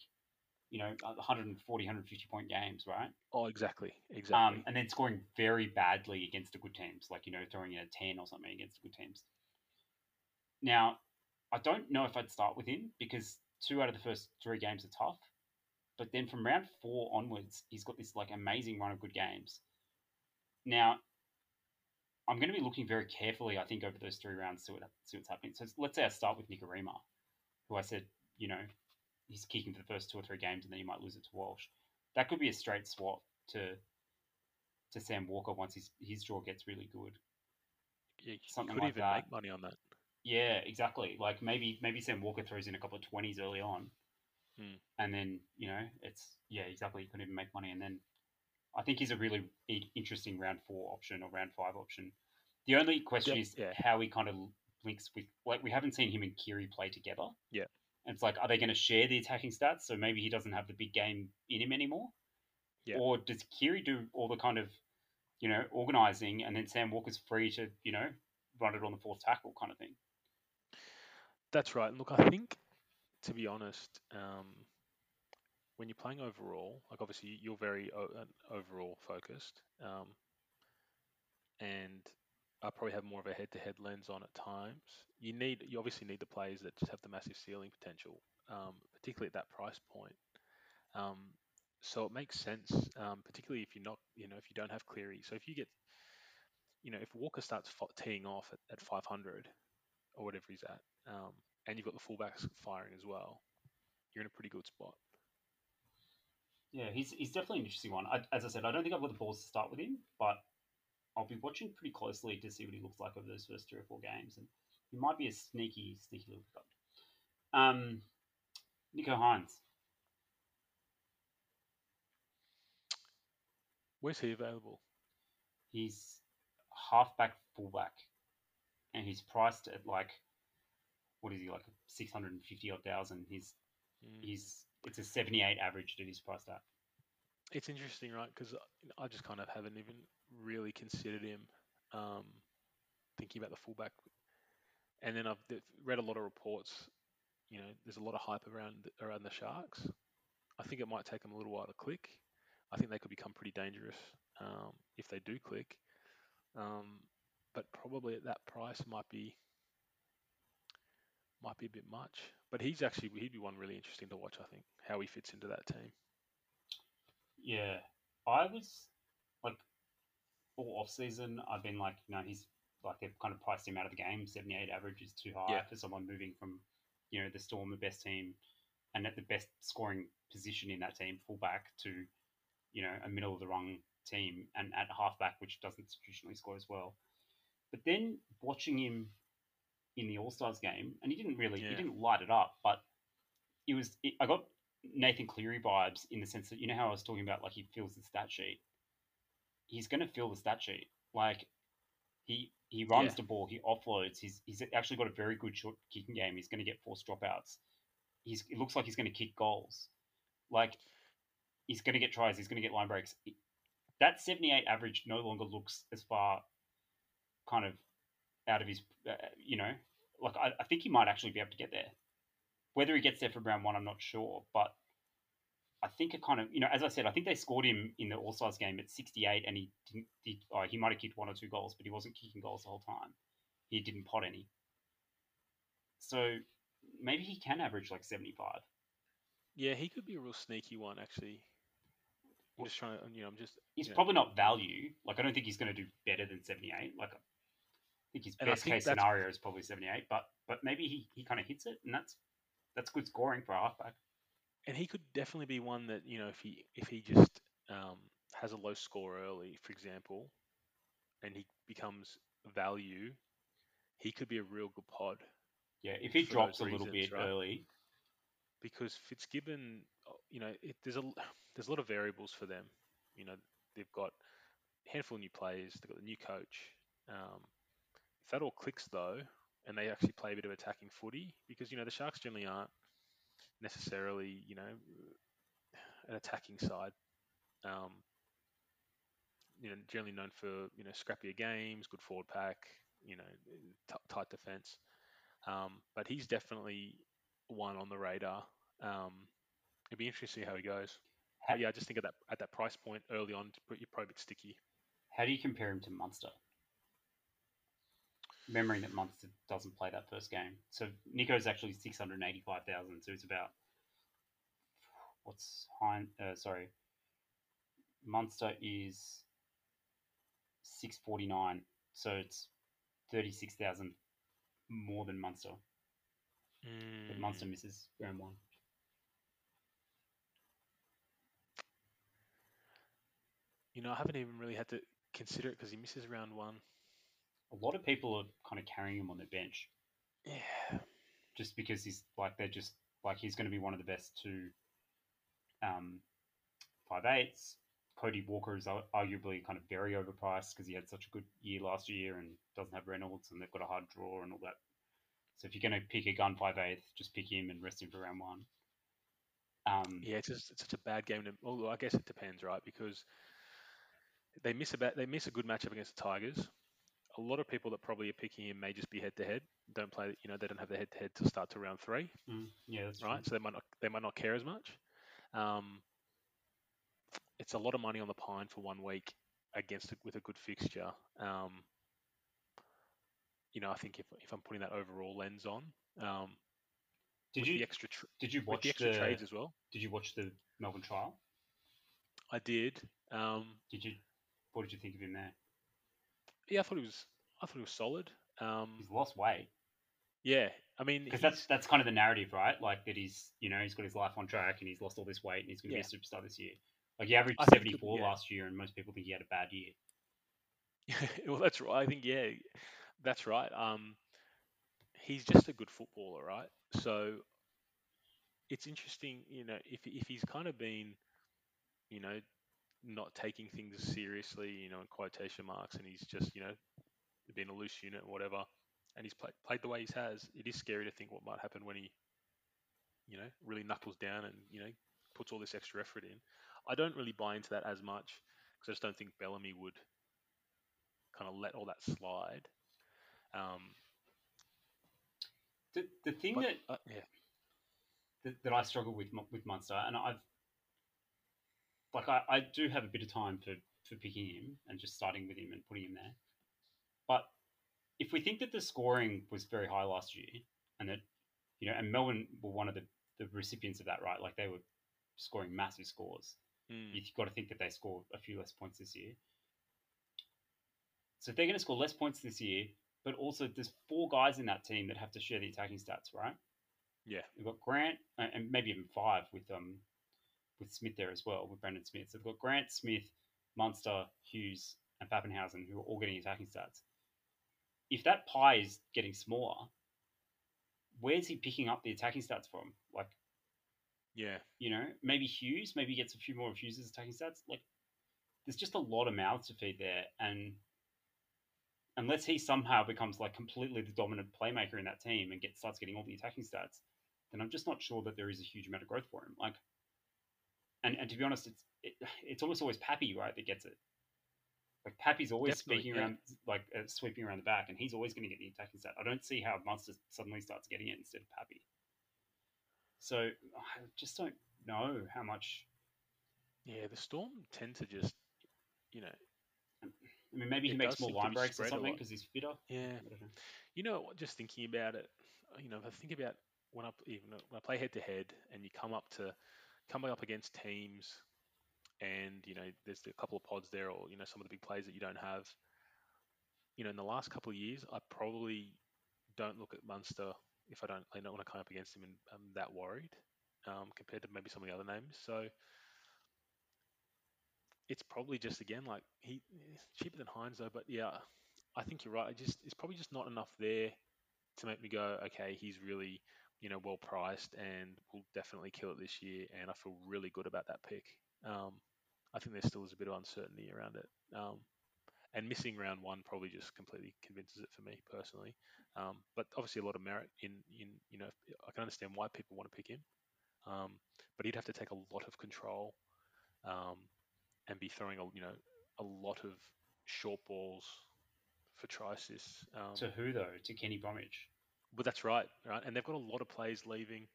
you know, 140, 150 point games, right? Oh, exactly, Um, exactly. and then scoring very badly against the good teams, like you know, throwing in a ten or something against the good teams. Now, I don't know if I'd start with him because two out of the first three games are tough, but then from round four onwards, he's got this like amazing run of good games. Now, I'm going to be looking very carefully, I think, over those three rounds, to see what see what's happening. So let's say I start with Nikorima, who I said, you know, he's kicking for the first two or three games, and then he might lose it to Walsh. That could be a straight swap to to Sam Walker once his his draw gets really good. Yeah, you something could like even that. make money on that. Yeah, exactly. Like maybe maybe Sam Walker throws in a couple of twenties early on, Hmm. and then you know it's yeah exactly. You couldn't even make money, and then I think he's a really interesting round four option or round five option. The only question is yeah. how he kind of links with like we haven't seen him and Keary play together. Yeah. And it's like are they going to share the attacking stats? So maybe he doesn't have the big game in him anymore. Yeah. Or does Keary do all the kind of you know organizing, and then Sam Walker's free to you know run it on the fourth tackle kind of thing? That's right. Look, I think, to be honest, um, when you're playing overall, like obviously you're very o- overall focused, um, and I probably have more of a head-to-head lens on at times. You need, you obviously need the players that just have the massive ceiling potential, um, particularly at that price point. Um, so it makes sense, um, particularly if you're not, you know, if you don't have Cleary. So if you get, you know, if Walker starts teeing off at, at 500 or whatever he's at, um, and you've got the fullbacks firing as well, you're in a pretty good spot. Yeah, he's he's definitely an interesting one. I, as I said, I don't think I've got the balls to start with him, but I'll be watching pretty closely to see what he looks like over those first three or four games, and he might be a sneaky, sneaky little pickup. Um, Nicho Hynes, Where's he available? he's halfback, fullback, and he's priced at like what is he like six hundred and fifty odd thousand. He's Mm. he's it's a seventy eight average that he's priced at. It's interesting, right? Because I just kind of haven't even really considered him um, thinking about the fullback. And then I've read a lot of reports. You know, there's a lot of hype around around the Sharks. I think it might take them a little while to click. I think they could become pretty dangerous um, if they do click. Um, but probably at that price might be might be a bit much. But he's actually he'd be one really interesting to watch. I think how he fits into that team. Yeah, I was like all off season. I've been like, you know, he's like they've kind of priced him out of the game. Seventy eight average is too high Yeah. for someone moving from, you know, the Storm, the best team, and at the best scoring position in that team, fullback, to, you know, a middle of the rung team, and at halfback, which doesn't traditionally score as well. But then watching him in the All Stars game, and he didn't really, he didn't light it up, but it was. It, I got Nathan Cleary vibes in the sense that you know how I was talking about like he fills the stat sheet. He's going to fill the stat sheet. Like he he runs Yeah. the ball, he offloads. He's he's actually got a very good short kicking game. He's going to get forced dropouts. He's it looks like he's going to kick goals. Like he's going to get tries. He's going to get line breaks. That seventy eight average no longer looks as far kind of out of his uh, you know like I, I think he might actually be able to get there. Whether he gets there for round one, I'm not sure, but I think it kind of, you know, as I said, I think they scored him in the All Stars game at 68, and he didn't. He, oh, he might have kicked one or two goals, but he wasn't kicking goals the whole time. He didn't pot any. So maybe he can average like 75. Yeah, he could be a real sneaky one, actually. I'm just trying to, you know, I'm just. He's you know, probably not value. Like I don't think he's going to do better than 78. Like I think his And best think case that's- scenario is probably 78, but but maybe he, he kind of hits it, and that's that's good scoring for a halfback. And he could definitely be one that you know if he if he just um, has a low score early, for example, and he becomes value, he could be a real good pod Yeah, if he drops a little reasons, bit right? early, because Fitzgibbon, uh, you know, it, there's a there's a lot of variables for them. You know, they've got a handful of new players, they've got the new coach. Um, if that all clicks though, and they actually play a bit of attacking footy, because you know the Sharks generally aren't necessarily, you know, an attacking side. Um, you know, generally known for you know scrappier games, good forward pack, you know, t- tight defense. Um, but he's definitely one on the radar. Um, It'd be interesting to see how he goes. How, But yeah, I just think at that at that price point early on, you're probably a bit sticky. how do you compare him to Munster? Remembering that Munster doesn't play that first game. So Nicho's actually 685,000. So it's about, what's Hynes, uh, sorry, Munster is 649. So it's 36,000 more than Munster. But Munster Mm, misses round one. You know, I haven't even really had to consider it because he misses round one. A lot of people are kind of carrying him on their bench Yeah. just because he's like they're just like he's going to be one of the best two um, five eights. Cody Walker is arguably kind of very overpriced because he had such a good year last year and doesn't have Reynolds and they've got a hard draw and all that. So if you're going to pick a gun five eighth, just pick him and rest him for round one. Um, Yeah, it's just it's such a bad game. To, although I guess it depends, right? Because they miss about they miss a good matchup against the Tigers. A lot of people that probably are picking him may just be head to head. Don't play, you know, they don't have the head to head to start to round three, mm, yeah, right? true. So they might not they might not care as much. Um, it's a lot of money on the pine for one week against a, with a good fixture. Um, you know, I think if if I'm putting that overall lens on, um, Did you the extra tr- did you watch the extra the trades as well, did you watch the Melbourne trial? I did. Um, Did you what did you think of him there? Yeah, I thought it was I thought it was solid. Um, He's lost weight yeah, I mean, because that's that's kind of the narrative, right? Like that he's you know he's got his life on track and he's lost all this weight and he's going to Yeah. be a superstar this year. Like he averaged seventy four yeah. last year, and most people think he had a bad year. well, that's right. I think yeah, that's right. Um, he's just a good footballer, right? So it's interesting, you know, if if he's kind of been, you know, not taking things seriously, you know, in quotation marks, and he's just, you know, been a loose unit or whatever, and he's played played the way he has. It is scary to think what might happen when he, you know, really knuckles down and you know puts all this extra effort in. I don't really buy into that as much because I just don't think Bellamy would kind of let all that slide. Um, The the thing but, that, uh, yeah, that that I struggle with with Munster, and I've like I, I do have a bit of time for for picking him and just starting with him and putting him there. But if we think that the scoring was very high last year, and that you know, and Melbourne were one of the the recipients of that, right? Like they were scoring massive scores. mm, You've got to think that they score a few less points this year. So they're going to score less points this year, but also there's four guys in that team that have to share the attacking stats, right? yeah, We've got Grant and maybe even five with um with Smith there as well with Brandon Smith. So we've got Grant, Smith, Munster, Hughes, and Papenhuyzen who are all getting attacking stats. If that pie is getting smaller, where's he picking up the attacking stats from? Like yeah, you know, maybe Hughes, maybe he gets a few more of Hughes' attacking stats. Like, there's just a lot of mouths to feed there, and unless he somehow becomes like completely the dominant playmaker in that team and gets starts getting all the attacking stats, then I'm just not sure that there is a huge amount of growth for him. Like, and and to be honest, it's it, it's almost always Pappy right that gets it. Like Pappy's always Definitely, speaking yeah. around, like uh, sweeping around the back, and he's always going to get the attacking stat. I don't see how Munster suddenly starts getting it instead of Pappy. So I just don't know how much. yeah. The Storm tend to just, you know, I mean, maybe he makes more line breaks or something because he's fitter. yeah. I don't know. You know, just thinking about it, you know, if I think about when I even when I play head to head, and you come up to coming up against teams, and you know, there's a couple of pods there, or you know, some of the big plays that you don't have. You know, in the last couple of years, I probably don't look at Munster if I don't, I don't want to come up against him and I'm that worried um, compared to maybe some of the other names. So it's probably just again like he he's cheaper than Hynes though, but yeah, I think you're right. I just it's probably just not enough there to make me go, okay, he's really you know well priced and will definitely kill it this year, and I feel really good about that pick. Um, I think there still is a bit of uncertainty around it, um, and missing round one probably just completely convinces it for me personally. Um, but obviously a lot of merit in in you know I can understand why people want to pick him, um, but he'd have to take a lot of control. Um, and be throwing a you know a lot of short balls for try assists. Um, To who though? To Kenny Bromwich. But that's right, right? And they've got a lot of players leaving.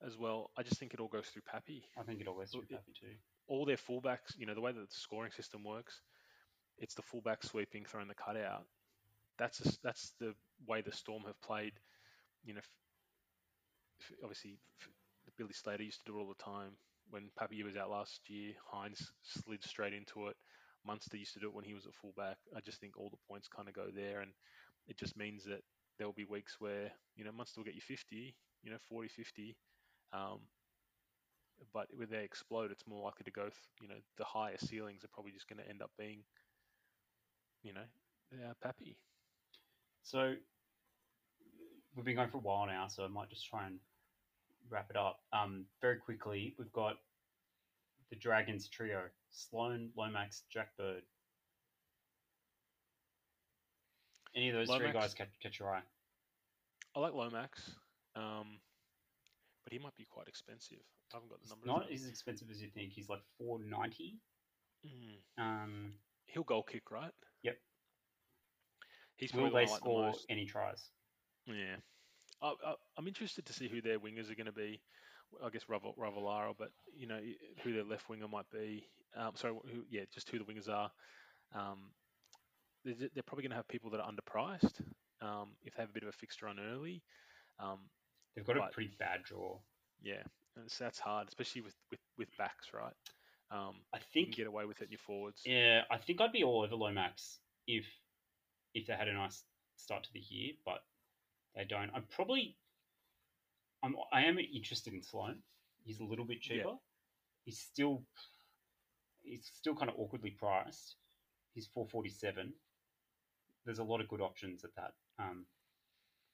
as well. I just think it all goes through Pappy. I think it all goes through it- Pappy too. All their fullbacks, you know, the way that the scoring system works, it's the fullback sweeping, throwing the cutout. That's just, that's the way the Storm have played. You know, f- f- obviously f- Billy Slater used to do it all the time. When Pappy was out last year, Hynes slid straight into it. Munster used to do it when he was at fullback. I just think all the points kind of go there, and it just means that there will be weeks where you know Munster will get you 50, you know 40, 50. Um, but when they explode, it's more likely to go. Th- you know, the higher ceilings are probably just going to end up being, you know, uh, Pappy. So we've been going for a while now, so I might just try and wrap it up. Um, very quickly, we've got the Dragons trio: Sloan, Lomax, Jack Any of those three guys catch, catch your eye? I like Lomax, um, but he might be quite expensive. I haven't got the It's numbers. not as expensive as you think. He's like four ninety. Mm. Um, He'll goal kick, right? Yep. He's will probably they the one I like score any tries? Yeah. I, I, I'm interested to see who their wingers are going to be. I guess Rav- Ravalawa, but you know who their left winger might be. Um, sorry, who, yeah, just who the wingers are. Um, they're, they're probably going to have people that are underpriced um, if they have a bit of a fixture run early. Um, They've got a pretty bad draw. yeah, and so that's hard, especially with, with, with backs, right? Um, I you think can get away with it in your forwards. Yeah, I think I'd be all over Lomax if if they had a nice start to the year, but they don't. I'm probably I'm I am interested in Sloan. He's a little bit Yeah. cheaper. He's still he's still kind of awkwardly priced. He's four forty seven. There's a lot of good options at that um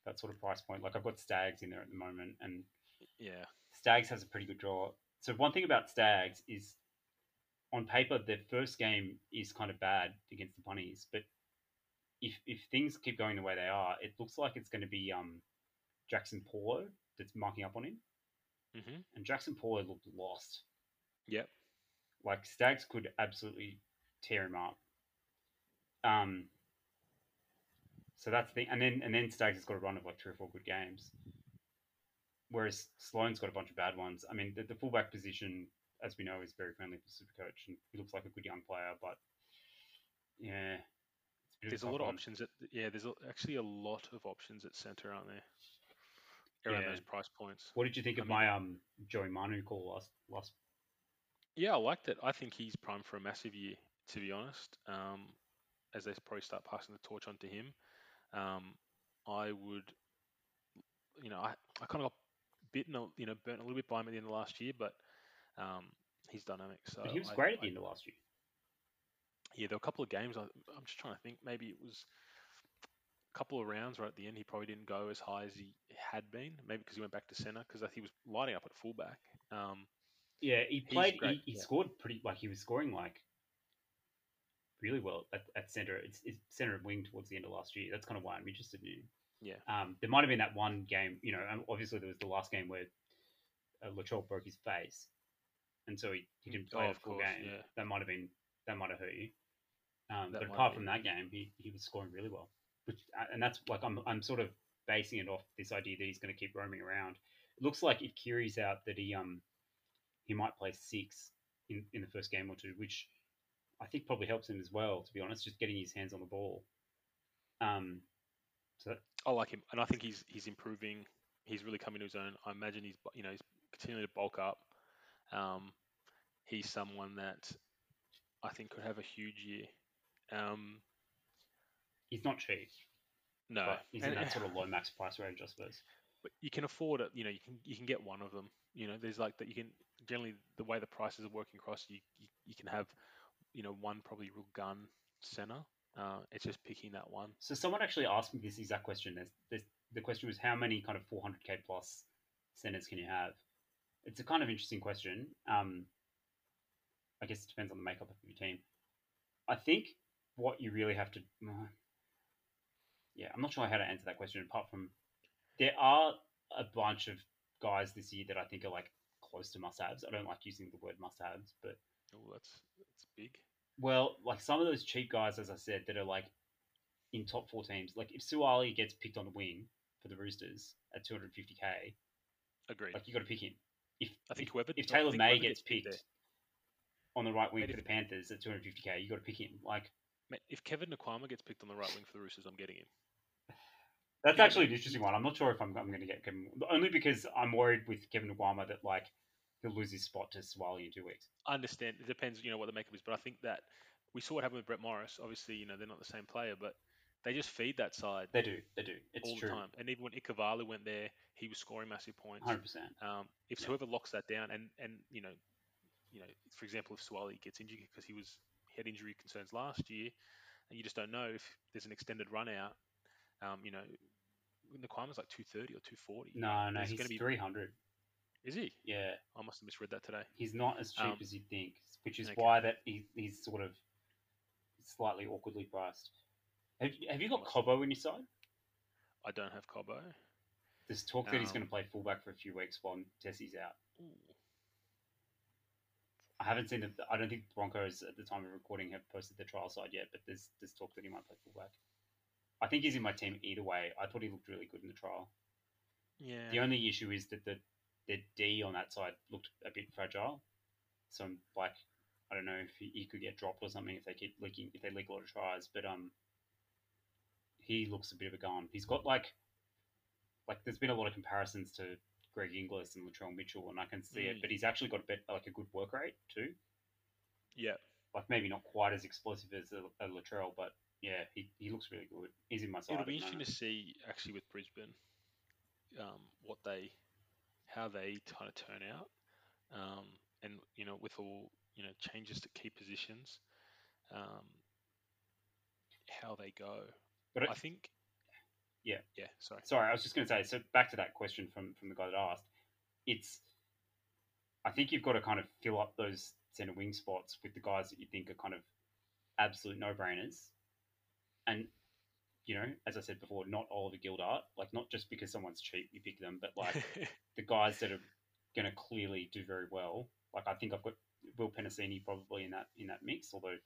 that sort of price point. Like I've got Staggs in there at the moment, and Yeah, Staggs has a pretty good draw. So one thing about Staggs is, on paper, their first game is kind of bad against the Bunnies, but if if things keep going the way they are, it looks like it's going to be um Jackson Paulo that's marking up on him, hmm and Jackson Paulo looked lost. yep, Like Staggs could absolutely tear him up. Um. So that's the and then and then Staggs has got a run of like three or four good games. Whereas Sloan's got a bunch of bad ones. I mean, the, the fullback position, as we know, is very friendly for Supercoach, and he looks like a good young player. But yeah, it's there's a lot of options. At yeah, there's actually a lot of options at centre, aren't there? Around Yeah. those price points. What did you think I of mean- my um Joey Manu call last last? Yeah, I liked it. I think he's primed for a massive year, to be honest. Um, as they probably start passing the torch on to him, um, I would, you know, I, I kind of got bitten, a- you know, burnt a little bit by him at the end of last year, but um, he's dynamic. So But he was I- great at I- the end of last year. yeah, there were a couple of games. I, I'm just trying to think. Maybe it was a couple of rounds right at the end. He probably didn't go as high as he had been. Maybe because he went back to centre because he was lighting up at fullback. Um, Yeah, he played. he he yeah. scored pretty. Like he was scoring like really well at, at center. It's, it's center and wing towards the end of last year. That's kind of why I'm interested in him. yeah, Um, there might have been that one game, you know, obviously there was the last game where uh, Latrell broke his face, and so he, he didn't play Oh, a full course, game. yeah. That might have been that might have hurt you. Um, but apart be. from that game, he, he was scoring really well. Which uh, and that's like I'm I'm sort of basing it off this idea that he's going to keep roaming around. It looks like if Keary's out, that he um he might play six in, in the first game or two, which I think probably helps him as well. To be honest, just getting his hands on the ball. Um, so that, I like him, and I think he's he's improving. He's really coming to his own. I imagine he's you know he's continuing to bulk up. Um, he's someone that I think could have a huge year. Um, he's not cheap. no, he's in that sort of low max price range, I suppose. but you can afford it. You know, you can you can get one of them. You know, there's like that. You can generally the way the prices are working across, you you, you can have you know one probably real gun center. Uh, it's just picking that one. So someone actually asked me this exact question. There's, there's, the question was how many kind of 400k plus centers can you have? It's a kind of interesting question. Um, I guess it depends on the makeup of your team. I think what you really have to, uh, yeah, I'm not sure how to answer that question. Apart from there are a bunch of guys this year that I think are like close to must-haves. I don't like using the word must-haves, but That's that's big. Well, like some of those cheap guys, as I said, that are like in top four teams. Like if Suaalii gets picked on the wing for the Roosters at 250k, Agreed. Like you got to pick him. If I think if, whoever if Taylor May gets picked picked on the right wing Mate, for the Panthers at 250k, you got to pick him. Like there, mate, if Kevin Naiqama gets picked on the right wing for the Roosters, I'm getting him. that's actually an interesting one. I'm not sure if I'm, I'm going to get Kevin, only because I'm worried with Kevin Naiqama that like he'll lose his spot to Suaalii in two weeks. I understand. It depends, you know, what the makeup is, but I think that we saw what happened with Brett Morris. Obviously, you know, they're not the same player, but they just feed that side They do, they do. It's all true, the time. And even when Ikavalu went there, he was scoring massive points. 100. percent Um, if Yeah. whoever locks that down, and and you know, you know, for example, if Suaalii gets injured because he was he had injury concerns last year, and you just don't know if there's an extended run out. Um, you know, Naiqama's like 230 or 240. No, no, He's he's gonna be- 300. Is he? Yeah, I must have misread that today. he's not as cheap Um, as you think, which is okay. why that he, he's sort of slightly awkwardly priced. Have, you- have you got Cobbo in your side? I don't have Cobbo. There's talk that he's Um, going to play fullback for a few weeks while Tessie's out. Ooh. I haven't seen it. I don't think Broncos at the time of recording have posted the trial side yet, but there's there's talk that he might play fullback. I think he's in my team either way. I thought he looked really good in the trial. Yeah. The only issue is that the the D on that side looked a bit fragile. So I'm like, I don't know if he, he could get dropped or something if they keep leaking if they leak a lot of tries. But um, he looks a bit of a gun. He's got like, like there's been a lot of comparisons to Greg Inglis and Latrell Mitchell, and I can see it. Mm. But he's actually got a bit like a good work rate too. yeah. Like maybe not quite as explosive as a, a Latrell, but yeah, he, he looks really good. He's in my side. It'll be interesting moment. to see actually with Brisbane, um, what they, how they kind of turn out, um, and you know with all you know changes to key positions, um, how they go. But it- I think. Yeah. Yeah. Sorry. Sorry, I was just going to say. So back to that question from from the guy that asked. It's, I think you've got to kind of fill up those centre wing spots with the guys that you think are kind of absolute no brainers, and you know, as I said before, not all of the guild art. Like not just because someone's cheap you pick them, but like the guys that are going to clearly do very well. Like I think I've got Will Penisini probably in that in that mix, although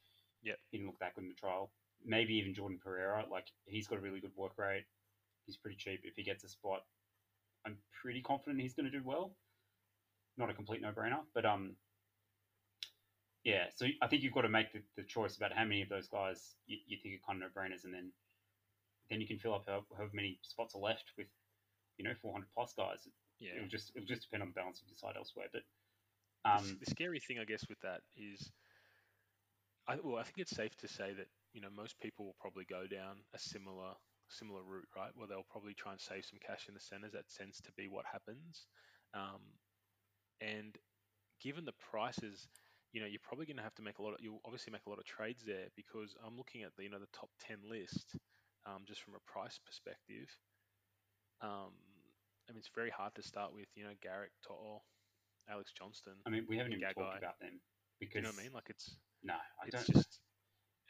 Yep. he didn't look that good in the trial. Maybe even Jordan Pereira. Like he's got a really good work rate. He's pretty cheap. If he gets a spot, I'm pretty confident he's going to do well. Not a complete no-brainer, but um, yeah. So I think you've got to make the, the choice about how many of those guys you, you think are kind of no-brainers, and then then you can fill up how, however many spots are left with, you know, 400 plus guys yeah. it'll just it'll just depend on the balance of the side elsewhere. But The um, the scary thing, I guess, with that is, I well, I think it's safe to say that you know most people will probably go down a similar similar route, right? Where they'll probably try and save some cash in the centres. That tends to be what happens. Um, and given the prices, you know, you're probably going to have to make a lot of. You'll obviously make a lot of trades there because I'm looking at the you know the top ten list, um, just from a price perspective. Um, I mean, it's very hard to start with, you know, Garrick, To'o, Alex Johnston. I mean, we haven't even Gagai. talked about them because You know what I mean? Like it's no, I it's don't. just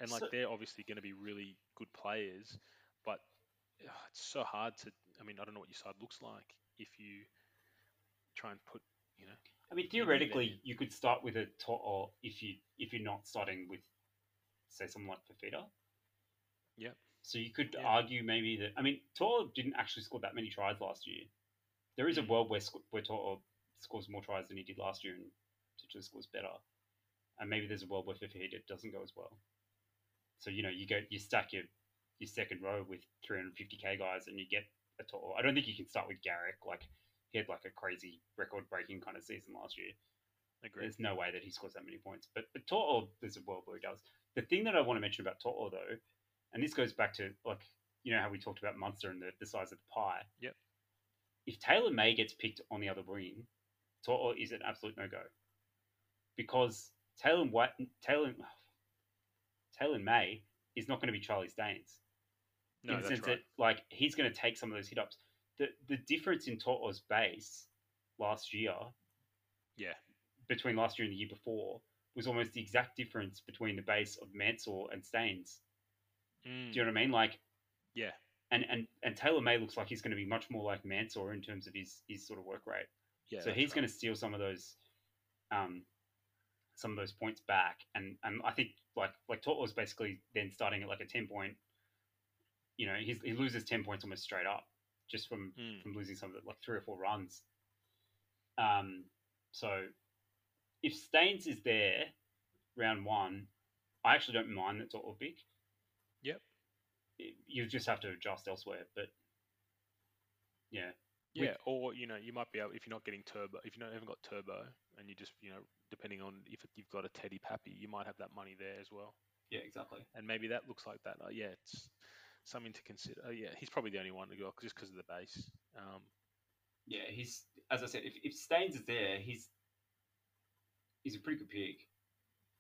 and like So- they're obviously going to be really good players, but it's so hard to. I mean, I don't know what your side looks like if you try and put, you know, I mean, theoretically, you could start with a To'o if you if you're not starting with, say, someone like Fifita. Yep. So you could Yeah. argue maybe that I mean, To'o didn't actually score that many tries last year. There is a Mm. world where sc- where To'o scores more tries than he did last year and potentially scores better, and maybe there's a world where Fifita doesn't go as well. So you know, you go you stack your your second row with 350k guys, and you get a To'o. I don't think you can start with Garrick. Like he had like a crazy record breaking kind of season last year. agree. There's no way that he scores that many points. But but To'o, there's a world where he does. The thing that I want to mention about To'o though, and this goes back to like you know how we talked about Munster and the, the size of the pie. Yep. If Taylor May gets picked on the other wing, To'o is an absolute no go. Because Taylor White, Taylor, Taylor May is not going to be Charlie Staines No, in the sense right. that like he's going to take some of those hit ups. The the difference in To'o's base last year Yeah, between last year and the year before was almost the exact difference between the base of Mansell and Staines. Mm, Do you know what I mean? Like, yeah, and and and Taylor May looks like he's going to be much more like Mansell in terms of his his sort of work rate. yeah. so he's going to steal some of those, um, some of those points back, and and I think like like To'o's basically then starting at like a ten point. You know, he's, he loses ten points almost straight up just from Mm. from losing some of the like three or four runs. Um, so if Staines is there round one, I actually don't mind that To'o pick. You just have to adjust elsewhere, but yeah, Yeah, With- or you know, you might be able if you're not getting turbo, if you don't haven't got turbo, and you just you know, depending on if you've got a Teddy Pappy, you might have that money there as well, yeah, exactly. and maybe that looks like that. Uh, yeah, it's something to consider. Uh, yeah, he's probably the only one to go just because of the base. Um, Yeah, he's as I said, if, if Staines is there, he's he's a pretty good pick.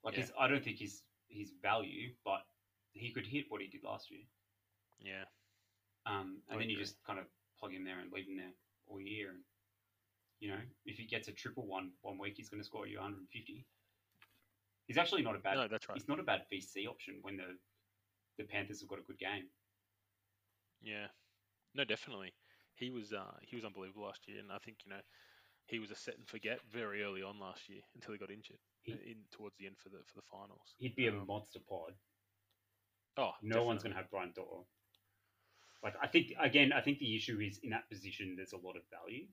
Like Yeah. I don't think he's his value, but he could hit what he did last year. Yeah, Um, and I then you just kind of plug him there and leave him there all year. And you know, if he gets a triple one one week, he's going to score you 150. He's actually not a bad. no, that's right. He's not a bad VC option when the the Panthers have got a good game. Yeah, no, definitely. He was uh, he was unbelievable last year, and I think you know he was a set and forget very early on last year until he got injured He- uh, in towards the end for the for the finals. He'd be a Um, monster pod. Oh, No one's going to have Brian Doyle. Like I think again, I think the issue is in that position. There's a lot of value.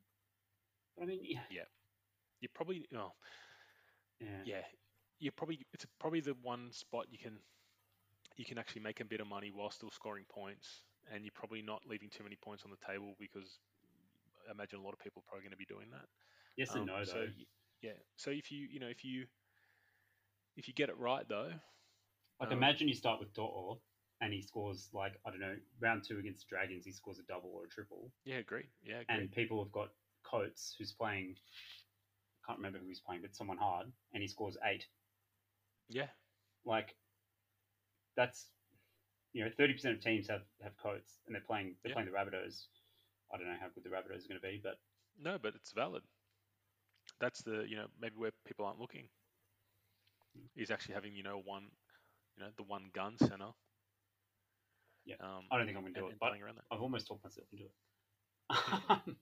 But I mean, yeah, yeah. You probably oh yeah, yeah, you probably it's probably the one spot you can you can actually make a bit of money while still scoring points, and you're probably not leaving too many points on the table because I imagine a lot of people are probably going to be doing that. yes and Um, no so though. y- yeah, so if you you know if you if you get it right though, Like um, imagine you start with Doyle and he scores like I don't know round two against the Dragons, he scores a double or a triple, yeah, agree, yeah, agree. and people have got Coates who's playing. I can't remember who he's playing, but someone hard, and he scores eight. yeah, Like that's you know thirty percent of teams have have Coates, and they're playing they're Yeah. playing the Rabbitohs. I don't know how good the Rabbitohs are going to be, but no, but it's valid. That's the you know maybe where people aren't looking hmm. is actually having you know one you know the one gun center. Yeah, um, I don't think I'm going to do it. But playing around that. I've almost talked myself into it.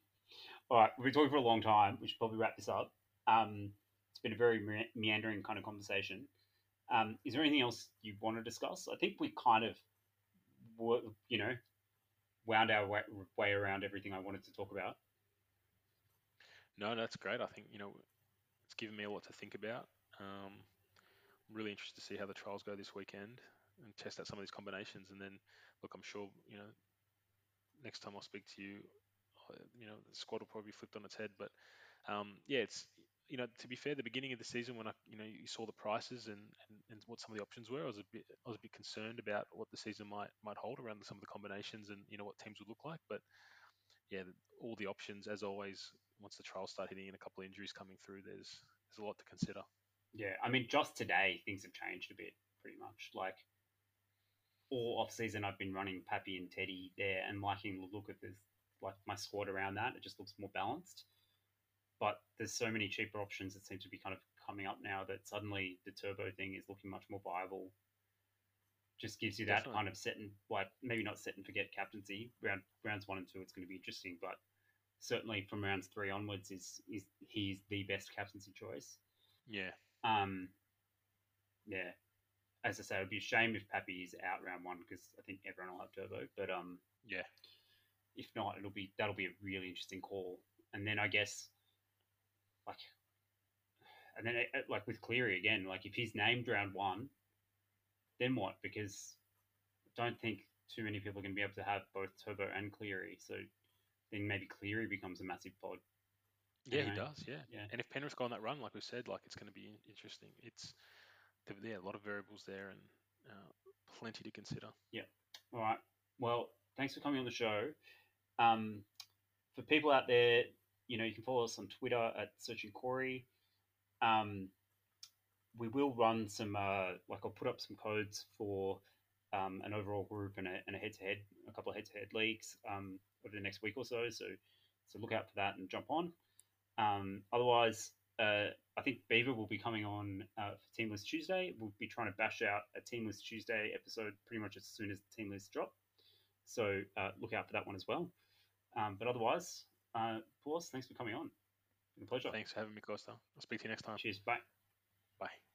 All right, we've been talking for a long time. We should probably wrap this up. Um, it's been a very me- meandering kind of conversation. Um, is there anything else you want to discuss? I think we kind of, you know, wound our way, way around everything I wanted to talk about. No, that's great. I think you know it's given me a lot to think about. Um, I'm really interested to see how the trials go this weekend and test out some of these combinations. And then, look, I'm sure you know next time I'll speak to you, you know the squad will probably be flipped on its head. But um, yeah, it's you know to be fair, the beginning of the season when I you know you saw the prices and, and, and what some of the options were, I was a bit I was a bit concerned about what the season might might hold around some of the combinations and you know what teams would look like. But yeah, all the options as always. Once the trials start hitting and a couple of injuries coming through, there's there's a lot to consider. Yeah, I mean, just today things have changed a bit, pretty much. Like all off season, I've been running Pappy and Teddy there and liking the look of this, like my squad around that. It just looks more balanced. But there's so many cheaper options that seem to be kind of coming up now that suddenly the turbo thing is looking much more viable. Just gives you that Definitely. kind of set and like maybe not set and forget captaincy. Round rounds one and two, it's going to be interesting, but certainly from rounds three onwards, is is he's the best captaincy choice. Yeah, Um, yeah, as I say, it would be a shame if Pappy is out round one because I think everyone will have turbo. But um, yeah, if not, it'll be that'll be a really interesting call. And then I guess, like, and then uh, like with Cleary again, like if he's named round one, then what? Because I don't think too many people are going to be able to have both Turbo and Cleary. So then maybe Cleary becomes a massive pod. yeah, he does. Yeah. yeah. And if Penrith go on that run, like we said, like it's going to be interesting. It's yeah, a lot of variables there and uh, plenty to consider. Yeah. All right. Well, thanks for coming on the show. Um, for people out there, you know, you can follow us on Twitter at searching Corey. Um, we will run some, uh, like, I'll put up some codes for um, an overall group and a, and a head-to-head, a couple of head-to-head leagues um, over the next week or so. So, so look out for that and jump on. Um, otherwise, uh, I think Beaver will be coming on uh, for Team List Tuesday. We'll be trying to bash out a Team List Tuesday episode pretty much as soon as the Team drop. So uh, look out for that one as well. Um, but otherwise, uh, thanks for coming on. It's been a pleasure. Thanks for having me, Costa. I'll speak to you next time. Cheers. Bye. Bye.